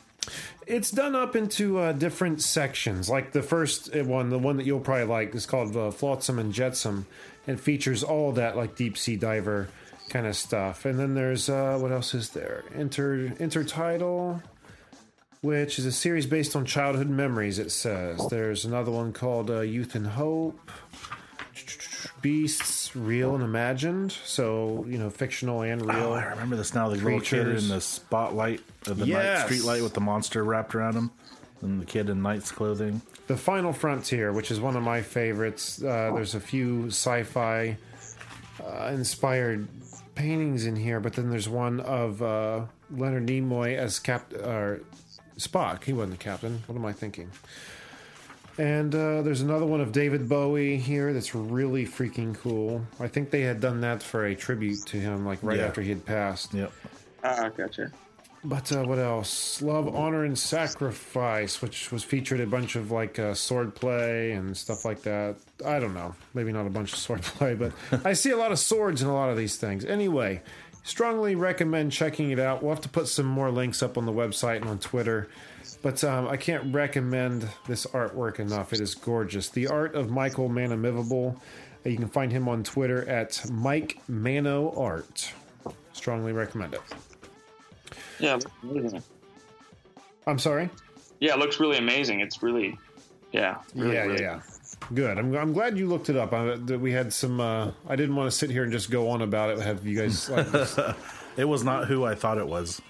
It's done up into uh, different sections. Like the first one, the one that you'll probably like, is called uh, Flotsam and Jetsam, and features all that like deep sea diver kind of stuff. And then there's uh, what else is there? Inter Intertidal, which is a series based on childhood memories. It says there's another one called uh, Youth and Hope. Beasts, real and imagined. So you know, fictional and real. Oh, I remember this now. The little kid in the spotlight of the night Yes. street light with the monster wrapped around him, and the kid in knight's clothing. The Final Frontier, which is one of my favorites. Uh, there's a few sci-fi uh, inspired paintings in here, but then there's one of uh, Leonard Nimoy as Cap or Spock. He wasn't the captain. What am I thinking? And uh, there's another one of David Bowie here that's really freaking cool. I think they had done that for a tribute to him, like right Yeah. after he had passed. Yep. Ah, gotcha. But uh, what else? Love, Honor, and Sacrifice, which was featured a bunch of like uh, sword play and stuff like that. I don't know. Maybe not a bunch of swordplay, but I see a lot of swords in a lot of these things. Anyway, strongly recommend checking it out. We'll have to put some more links up on the website and on Twitter. But um, I can't recommend this artwork enough. It is gorgeous. The art of Michael Manomivibul. You can find him on Twitter at Mike Mano Art. Strongly recommend it. Yeah, amazing. I'm sorry. Yeah, it looks really amazing. It's really, yeah, really, yeah, really- yeah, yeah. Good. I'm, I'm glad you looked it up. I, we had some. Uh, I didn't want to sit here and just go on about it. Have you guys? Like, It was not who I thought it was.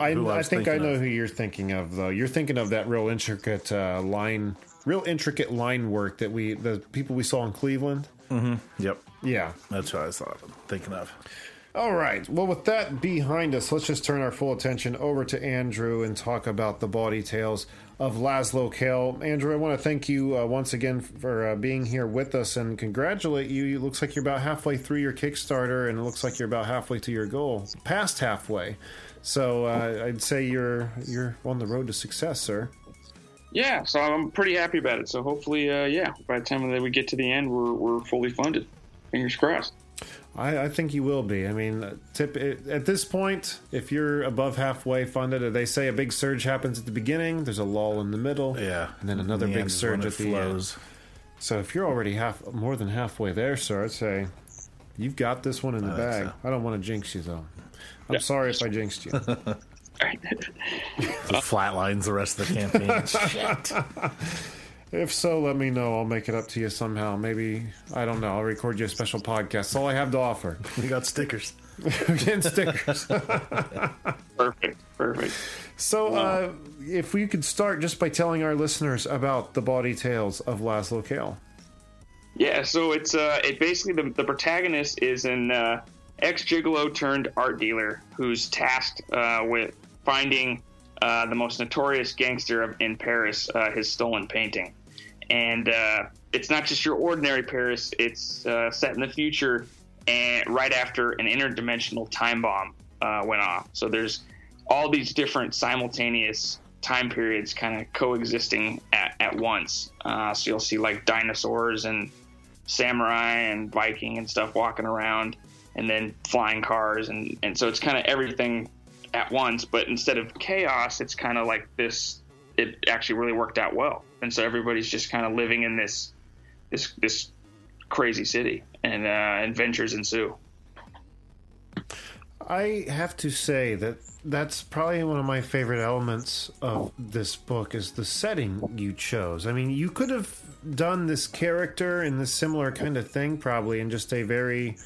I, I I think I know of. who you're thinking of, though. You're thinking of that real intricate uh, line, real intricate line work that we, the people we saw in Cleveland. Yep. Yeah. That's what I was thinking of. All right. Well, with that behind us, let's just turn our full attention over to Andrew and talk about the Bawdy Tales of Lazlo Cale. Andrew, I want to thank you uh, once again for uh, being here with us and congratulate you. It looks like you're about halfway through your Kickstarter, and it looks like you're about halfway to your goal, past halfway. So uh, I'd say you're you're on the road to success, sir. Yeah, so I'm pretty happy about it. So hopefully, uh, yeah, by the time that we get to the end, we're we're fully funded. Fingers crossed. I, I think you will be. I mean, tip at this point, if you're above halfway funded, they say a big surge happens at the beginning. There's a lull in the middle, Yeah. and then another the big end surge at it the end. So if you're already half, more than halfway there, sir, I'd say you've got this one in the I bag. so. I don't want to jinx you though. I'm Yeah. sorry if I jinxed you. All right. The flatlines the rest of the campaign. Shit. if so, let me know. I'll make it up to you somehow. Maybe I don't know. I'll record you a special podcast. That's all I have to offer. We got stickers. Again, stickers. perfect. Perfect. So, uh, if we could start just by telling our listeners about the Bawdy Tales of Lazlo Cale. Yeah, so it's uh, it basically the, the protagonist is an uh, ex gigolo turned art dealer who's tasked uh, with finding uh, the most notorious gangster of, in Paris, uh, his stolen painting, and uh, it's not just your ordinary Paris. It's uh, set in the future, and right after an interdimensional time bomb uh, went off. So there's all these different simultaneous time periods kind of coexisting at, at once. So you'll see like dinosaurs and samurai and Viking and stuff walking around, and then flying cars, and and so it's kind of everything at once. But instead of chaos, it's kind of like this. It actually really worked out well, and so everybody's just kind of living in this this this crazy city, and uh, adventures ensue. I have to say that that's probably one of my favorite elements of this book is the setting you chose. I mean, you could have done this character in this similar kind of thing probably in just a very,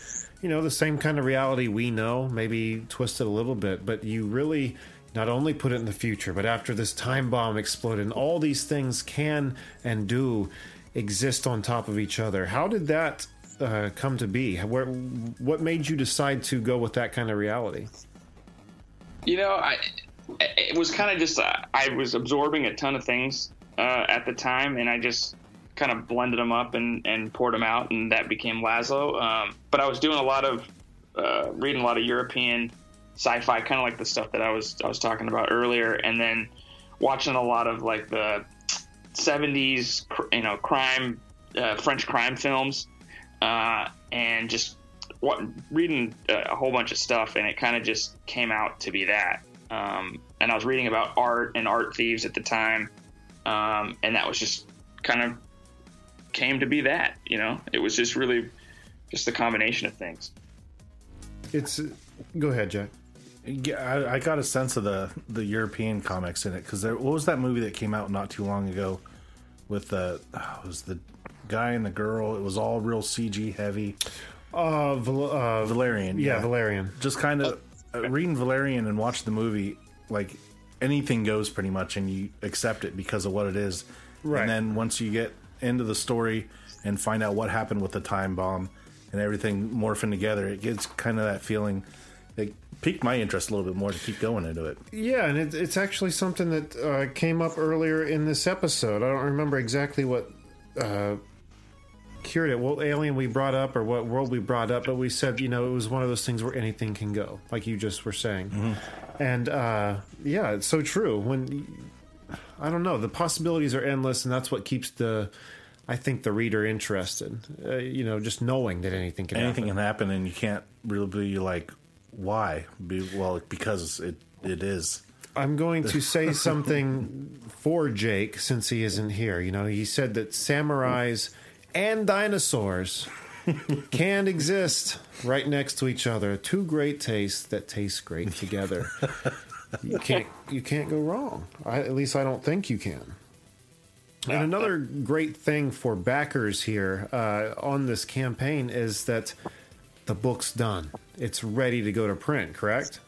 you know, the same kind of reality we know, maybe twisted a little bit, but you really not only put it in the future, but after this time bomb exploded, and all these things can and do exist on top of each other. How did that uh, come to be? Where, what made you decide to go with that kind of reality? You know, I it was kind of just uh, I was absorbing a ton of things uh, at the time, and I just kind of blended them up and, and poured them out, and that became Lazlo. Um, but I was doing a lot of uh, reading a lot of European sci-fi, kind of like the stuff that I was I was talking about earlier, and then watching a lot of like the '70s, you know, crime uh, French crime films, uh, and just what, reading a whole bunch of stuff, and it kind of just came out to be that. Um, and I was reading about art and art thieves at the time, um, and that was just kind of came to be that. You know, it was just really just the combination of things. It's go ahead, Jack. Yeah, I, I got a sense of the the European comics in it because there what was that movie that came out not too long ago with the oh, it was the guy and the girl. It was all real CG heavy. Uh, Val- uh Valerian, yeah, yeah. Valerian. Just kind of uh, reading Valerian and watching the movie, like anything goes pretty much, and you accept it because of what it is. Right. And then once you get into the story and find out what happened with the time bomb and everything morphing together, it gets kind of that feeling. It piqued my interest a little bit more to keep going into it. Yeah, and it, it's actually something that uh, came up earlier in this episode. I don't remember exactly what uh, cured it, what alien we brought up or what world we brought up, but we said, you know, it was one of those things where anything can go, like you just were saying. And uh, yeah, it's so true. When I don't know, the possibilities are endless, and that's what keeps the. I think the reader interested, uh, you know, just knowing that anything can Anything happen. can happen, and you can't really be like, why? Be, well, because it it is. I'm going to say something for Jake since he isn't here. You know, he said that samurais and dinosaurs can exist right next to each other. Two great tastes that taste great together. You can't you can't go wrong. I, at least I don't think you can. And another great thing for backers here uh, on this campaign is that the book's done. It's ready to go to print. Correct?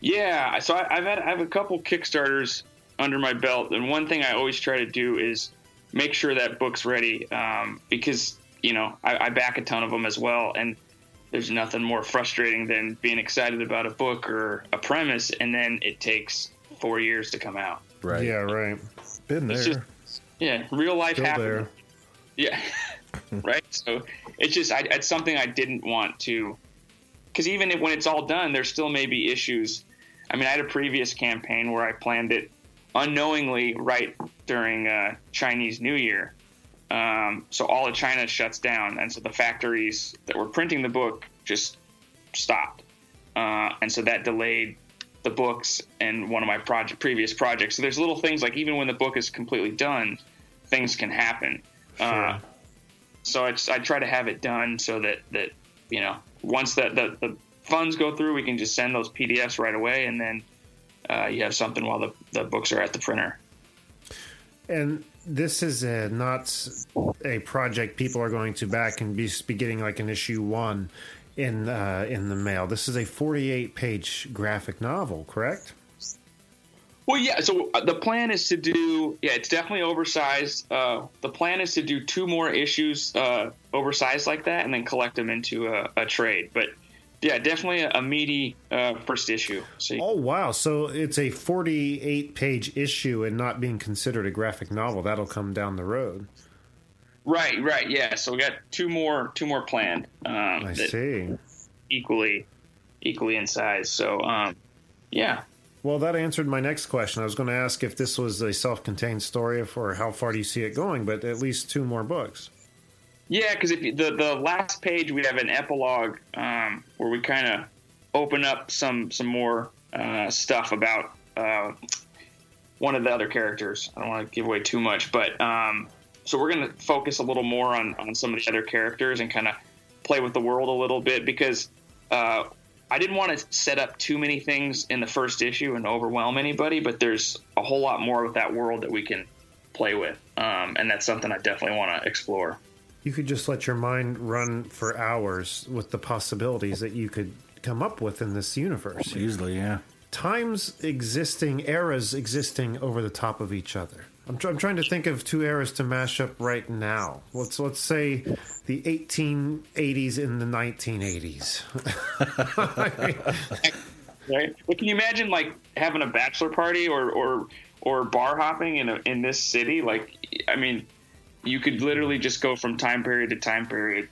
Yeah, so I, I've had I have a couple Kickstarters under my belt, and one thing I always try to do is make sure that book's ready um, because you know I, I back a ton of them as well, and there's nothing more frustrating than being excited about a book or a premise, and then it takes four years to come out. Right. Yeah, right. Been there. It's just yeah, real life Still happened. there. Yeah, right. So it's just I, it's something I didn't want to, because even if, when it's all done, there still may be issues. I mean, I had a previous campaign where I planned it unknowingly right during uh, Chinese New Year. Um, so all of China shuts down, and so the factories that were printing the book just stopped, uh, and so that delayed the books and one of my project previous projects. So there's little things like even when the book is completely done, things can happen. Uh, so I, just, I try to have it done so that that you know once that the, the funds go through, we can just send those PDFs right away, and then uh, you have something while the, the books are at the printer. And this is a, not a project people are going to back and be, be getting like an issue one in uh, in the mail. This is a 48 page graphic novel, correct? Well, yeah. So uh, the plan is to do. Yeah, it's definitely oversized. Uh, the plan is to do two more issues uh, oversized like that, and then collect them into a, a trade. But yeah, definitely a, meaty uh, first issue. So Oh wow! So it's a 48 page issue and not being considered a graphic novel. That'll come down the road. right, right, yeah. So we got two more, two more planned. Um, I see. equally, equally in size. So um, yeah. Well, that answered my next question. I was going to ask if this was a self contained story or how far do you see it going, but at least two more books. Yeah, because if you, the the last page we have an epilogue um, where we kind of open up some some more uh, stuff about uh, one of the other characters. I don't want to give away too much, but um, so we're going to focus a little more on on some of the other characters and kind of play with the world a little bit because uh, I didn't want to set up too many things in the first issue and overwhelm anybody. But there's a whole lot more with that world that we can play with, um, and that's something I definitely want to explore. You could just let your mind run for hours with the possibilities that you could come up with in this universe. Easily, yeah. Times existing, eras existing over the top of each other. I'm, tr- I'm trying to think of two eras to mash up right now. Let's let's say the 1880s and the 1980s. right? But can you imagine like having a bachelor party or or or bar hopping in a, in this city? Like, I mean, you could literally just go from time period to time period.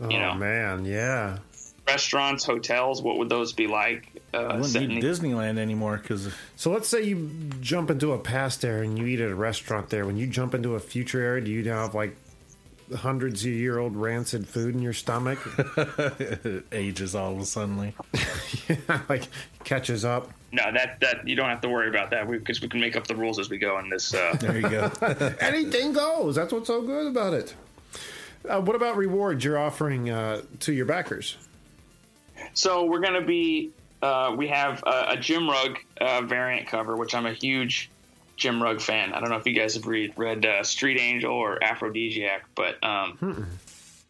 oh You know. man, yeah. Restaurants, hotels, what would those be like? I Uh, wouldn't set in need Disneyland anymore because So let's say you jump into a past era and you eat at a restaurant there. When you jump into a future era, do you now have like hundreds of year old rancid food in your stomach? it ages all of a sudden. like catches up. no, that that you don't have to worry about that because we, can make up the rules as we go in this. Uh, There you go. Anything goes. That's what's so good about it. Uh, what about rewards you're offering uh, to your backers? So we're gonna be. Uh, we have a, a Jim Rugg uh, variant cover, which I'm a huge Jim Rugg fan. I don't know if you guys have read read uh, Street Angel or Afrodisiac, but um,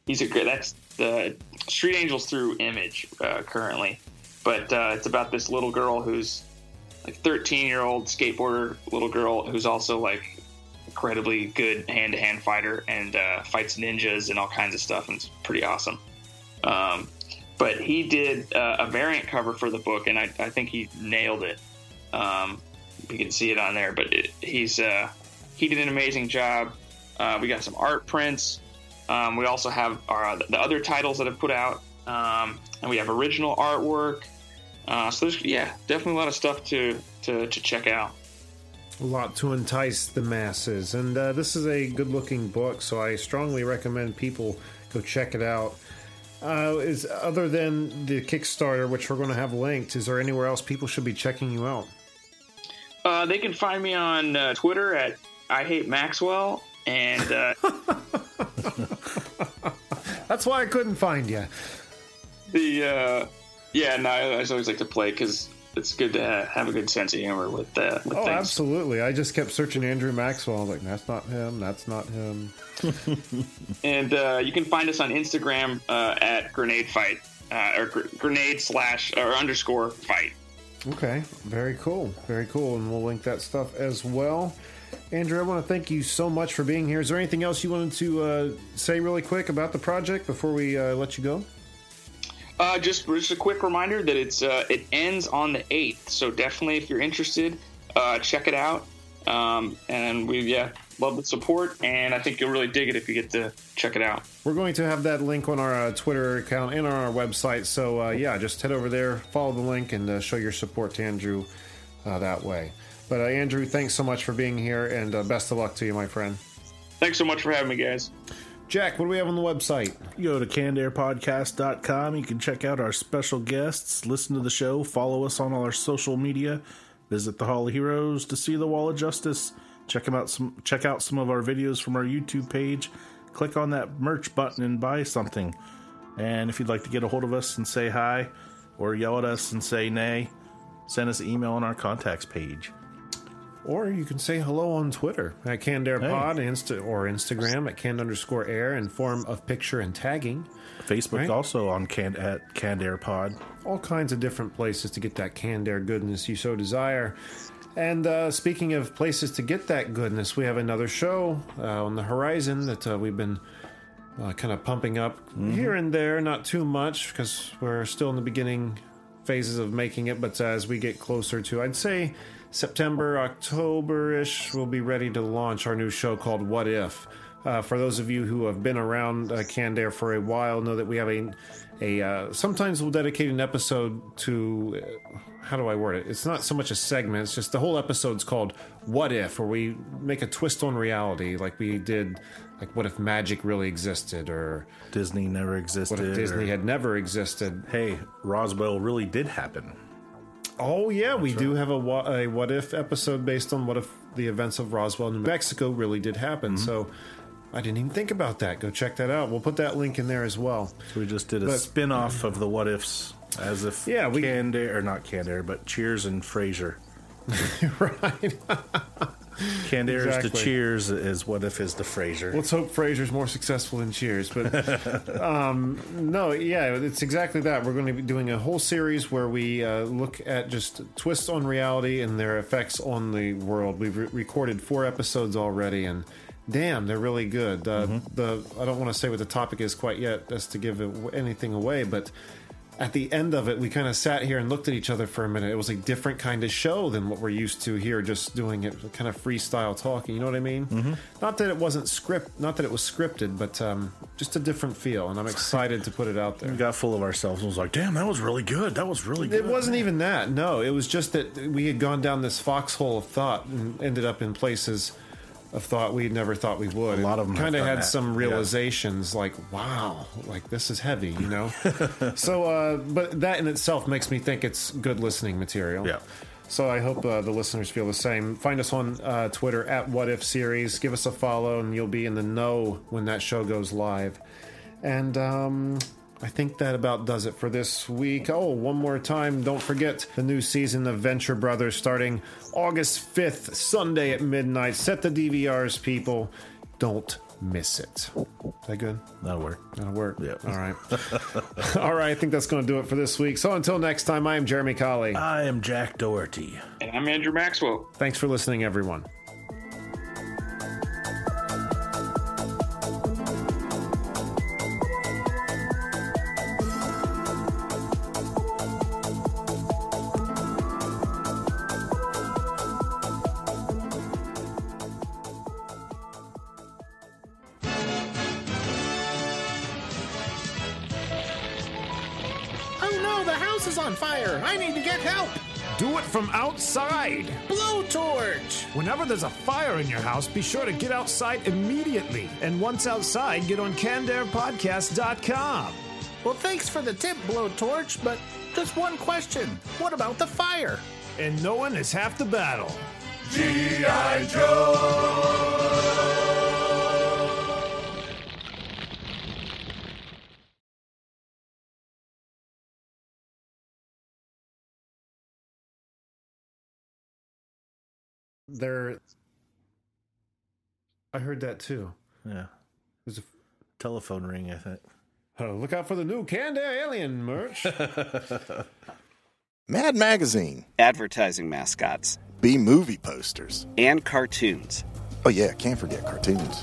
he's a great. That's the Street Angels through Image uh, currently, but uh, it's about this little girl who's like 13 year old skateboarder little girl who's also like incredibly good hand to hand fighter and uh, fights ninjas and all kinds of stuff, and it's pretty awesome. Um, but he did uh, a variant cover for the book, and I, I think he nailed it. Um, you can see it on there, but it, he's uh, he did an amazing job. Uh, we got some art prints. Um, we also have our, the other titles that have put out, um, and we have original artwork. Uh, so there's yeah, definitely a lot of stuff to to, to check out. A lot to entice the masses. And uh, this is a good looking book, so I strongly recommend people go check it out. Uh, is other than the Kickstarter, which we're going to have linked, is there anywhere else people should be checking you out? Uh, they can find me on uh, Twitter at I hate Maxwell, and uh, That's why I couldn't find you. the uh, yeah, no, I I always like to play because it's good to ha- have a good sense of humor with uh, with Oh, things. absolutely. I just kept searching Andrew Maxwell. I was like, that's not him. That's not him. And uh, you can find us on Instagram uh, at Grenade Fight uh, or gr- Grenade slash or underscore Fight. Okay, very cool, very cool, and we'll link that stuff as well. Andrew, I want to thank you so much for being here. Is there anything else you wanted to uh, say really quick about the project before we uh, let you go? Uh, just just a quick reminder that it's uh, it ends on the eighth, so definitely if you're interested, uh, check it out. Um, and we yeah love the support, and I think you'll really dig it if you get to check it out. We're going to have that link on our uh, Twitter account and on our website. So uh, yeah, just head over there, follow the link, and uh, show your support to Andrew uh, that way. But uh, Andrew, thanks so much for being here, and uh, best of luck to you, my friend. Thanks so much for having me, guys. Jack, what do we have on the website? You go to cannedairpodcast.com. You can check out our special guests, listen to the show, follow us on all our social media, visit the Hall of Heroes to see the Wall of Justice. Check them out some check out some of our videos from our YouTube page. Click on that merch button and buy something. And if you'd like to get a hold of us and say hi or yell at us and say nay, send us an email on our contacts page. Or you can say hello on Twitter at CannedAirPod Insta- or Instagram at canned underscore air in form of picture and tagging. Facebook Right. also on can at Canned Air Pod. all kinds of different places to get that canned air goodness you so desire. And uh, speaking of places to get that goodness, we have another show uh, on the horizon that uh, we've been uh, kind of pumping up here and there, not too much because we're still in the beginning phases of making it. But as we get closer to, I'd say September, October ish, we'll be ready to launch our new show called What If. Uh, for those of you who have been around uh, Canned Air for a while, know that we have a a uh, sometimes we'll dedicate an episode to uh, how do I word it? It's not so much a segment; it's just the whole episode's called "What If," where we make a twist on reality, like we did, like what if magic really existed, or Disney never existed. what if Disney or, had never existed. hey, Roswell really did happen. Oh yeah, we do have a what, a what if episode based on what if the events of Roswell, New Mexico, really did happen. Mm-hmm. So. I didn't even think about that. Go check that out. We'll put that link in there as well. So we just did a But- spin off of the what ifs as if Yeah, we- Canned Air, or not Canned Air, but Cheers and Frasier. right. Canned Air is Exactly. the Cheers, is what if is the Frasier. Let's hope Frasier's more successful than Cheers. But um, no, yeah, it's exactly that. We're going to be doing a whole series where we uh, look at just twists on reality and their effects on the world. We've re- recorded four episodes already, and damn, they're really good. Uh, The I don't want to say what the topic is quite yet, as to give anything away, but. At the end of it, we kind of sat here and looked at each other for a minute. It was a different kind of show than what we're used to here, just doing it kind of freestyle talking. You know what I mean? Mm-hmm. Not that it wasn't script, not that it was scripted, but um, just a different feel. And I'm excited to put it out there. we got full of ourselves and was like, damn, that was really good. That was really good. It wasn't even that. No, it was just that we had gone down this foxhole of thought and ended up in places of thought we never thought we would. A lot of them kind of had that, some yeah. realizations like, wow, like this is heavy, you know. so, uh, but that in itself makes me think it's good listening material. Yeah. So I hope uh, the listeners feel the same. Find us on uh, Twitter at What If Series. Give us a follow, and you'll be in the know when that show goes live. And um, I think that about does it for this week. Oh, one more time. Don't forget the new season of Venture Brothers starting August 5th, Sunday at midnight. Set the DVRs, people. Don't miss it. Is that good? That'll work. That'll work. Yeah. All right. All right. I think that's going to do it for this week. So until next time, I am Jeremy Colley. I am Jack Doherty. And I'm Andrew Maxwell. Thanks for listening, everyone. House is on fire. I need to get help. Do it from outside. Blowtorch. Whenever there's a fire in your house, be sure to get outside immediately. And once outside, get on CannedAirPodcast.com. Well, thanks for the tip, Blowtorch, but just one question. What about the fire? And knowing is half the battle. There. I heard that too. Yeah. There's a Telephone ring, I think. Oh, look out for the new Canned Alien merch. Mad Magazine, advertising mascots, B movie posters. and cartoons. Oh, yeah, can't forget cartoons.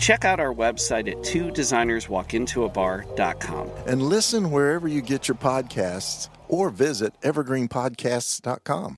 Check out our website at two designerswalkintoabar.com. And listen wherever you get your podcasts or visit evergreenpodcasts.com.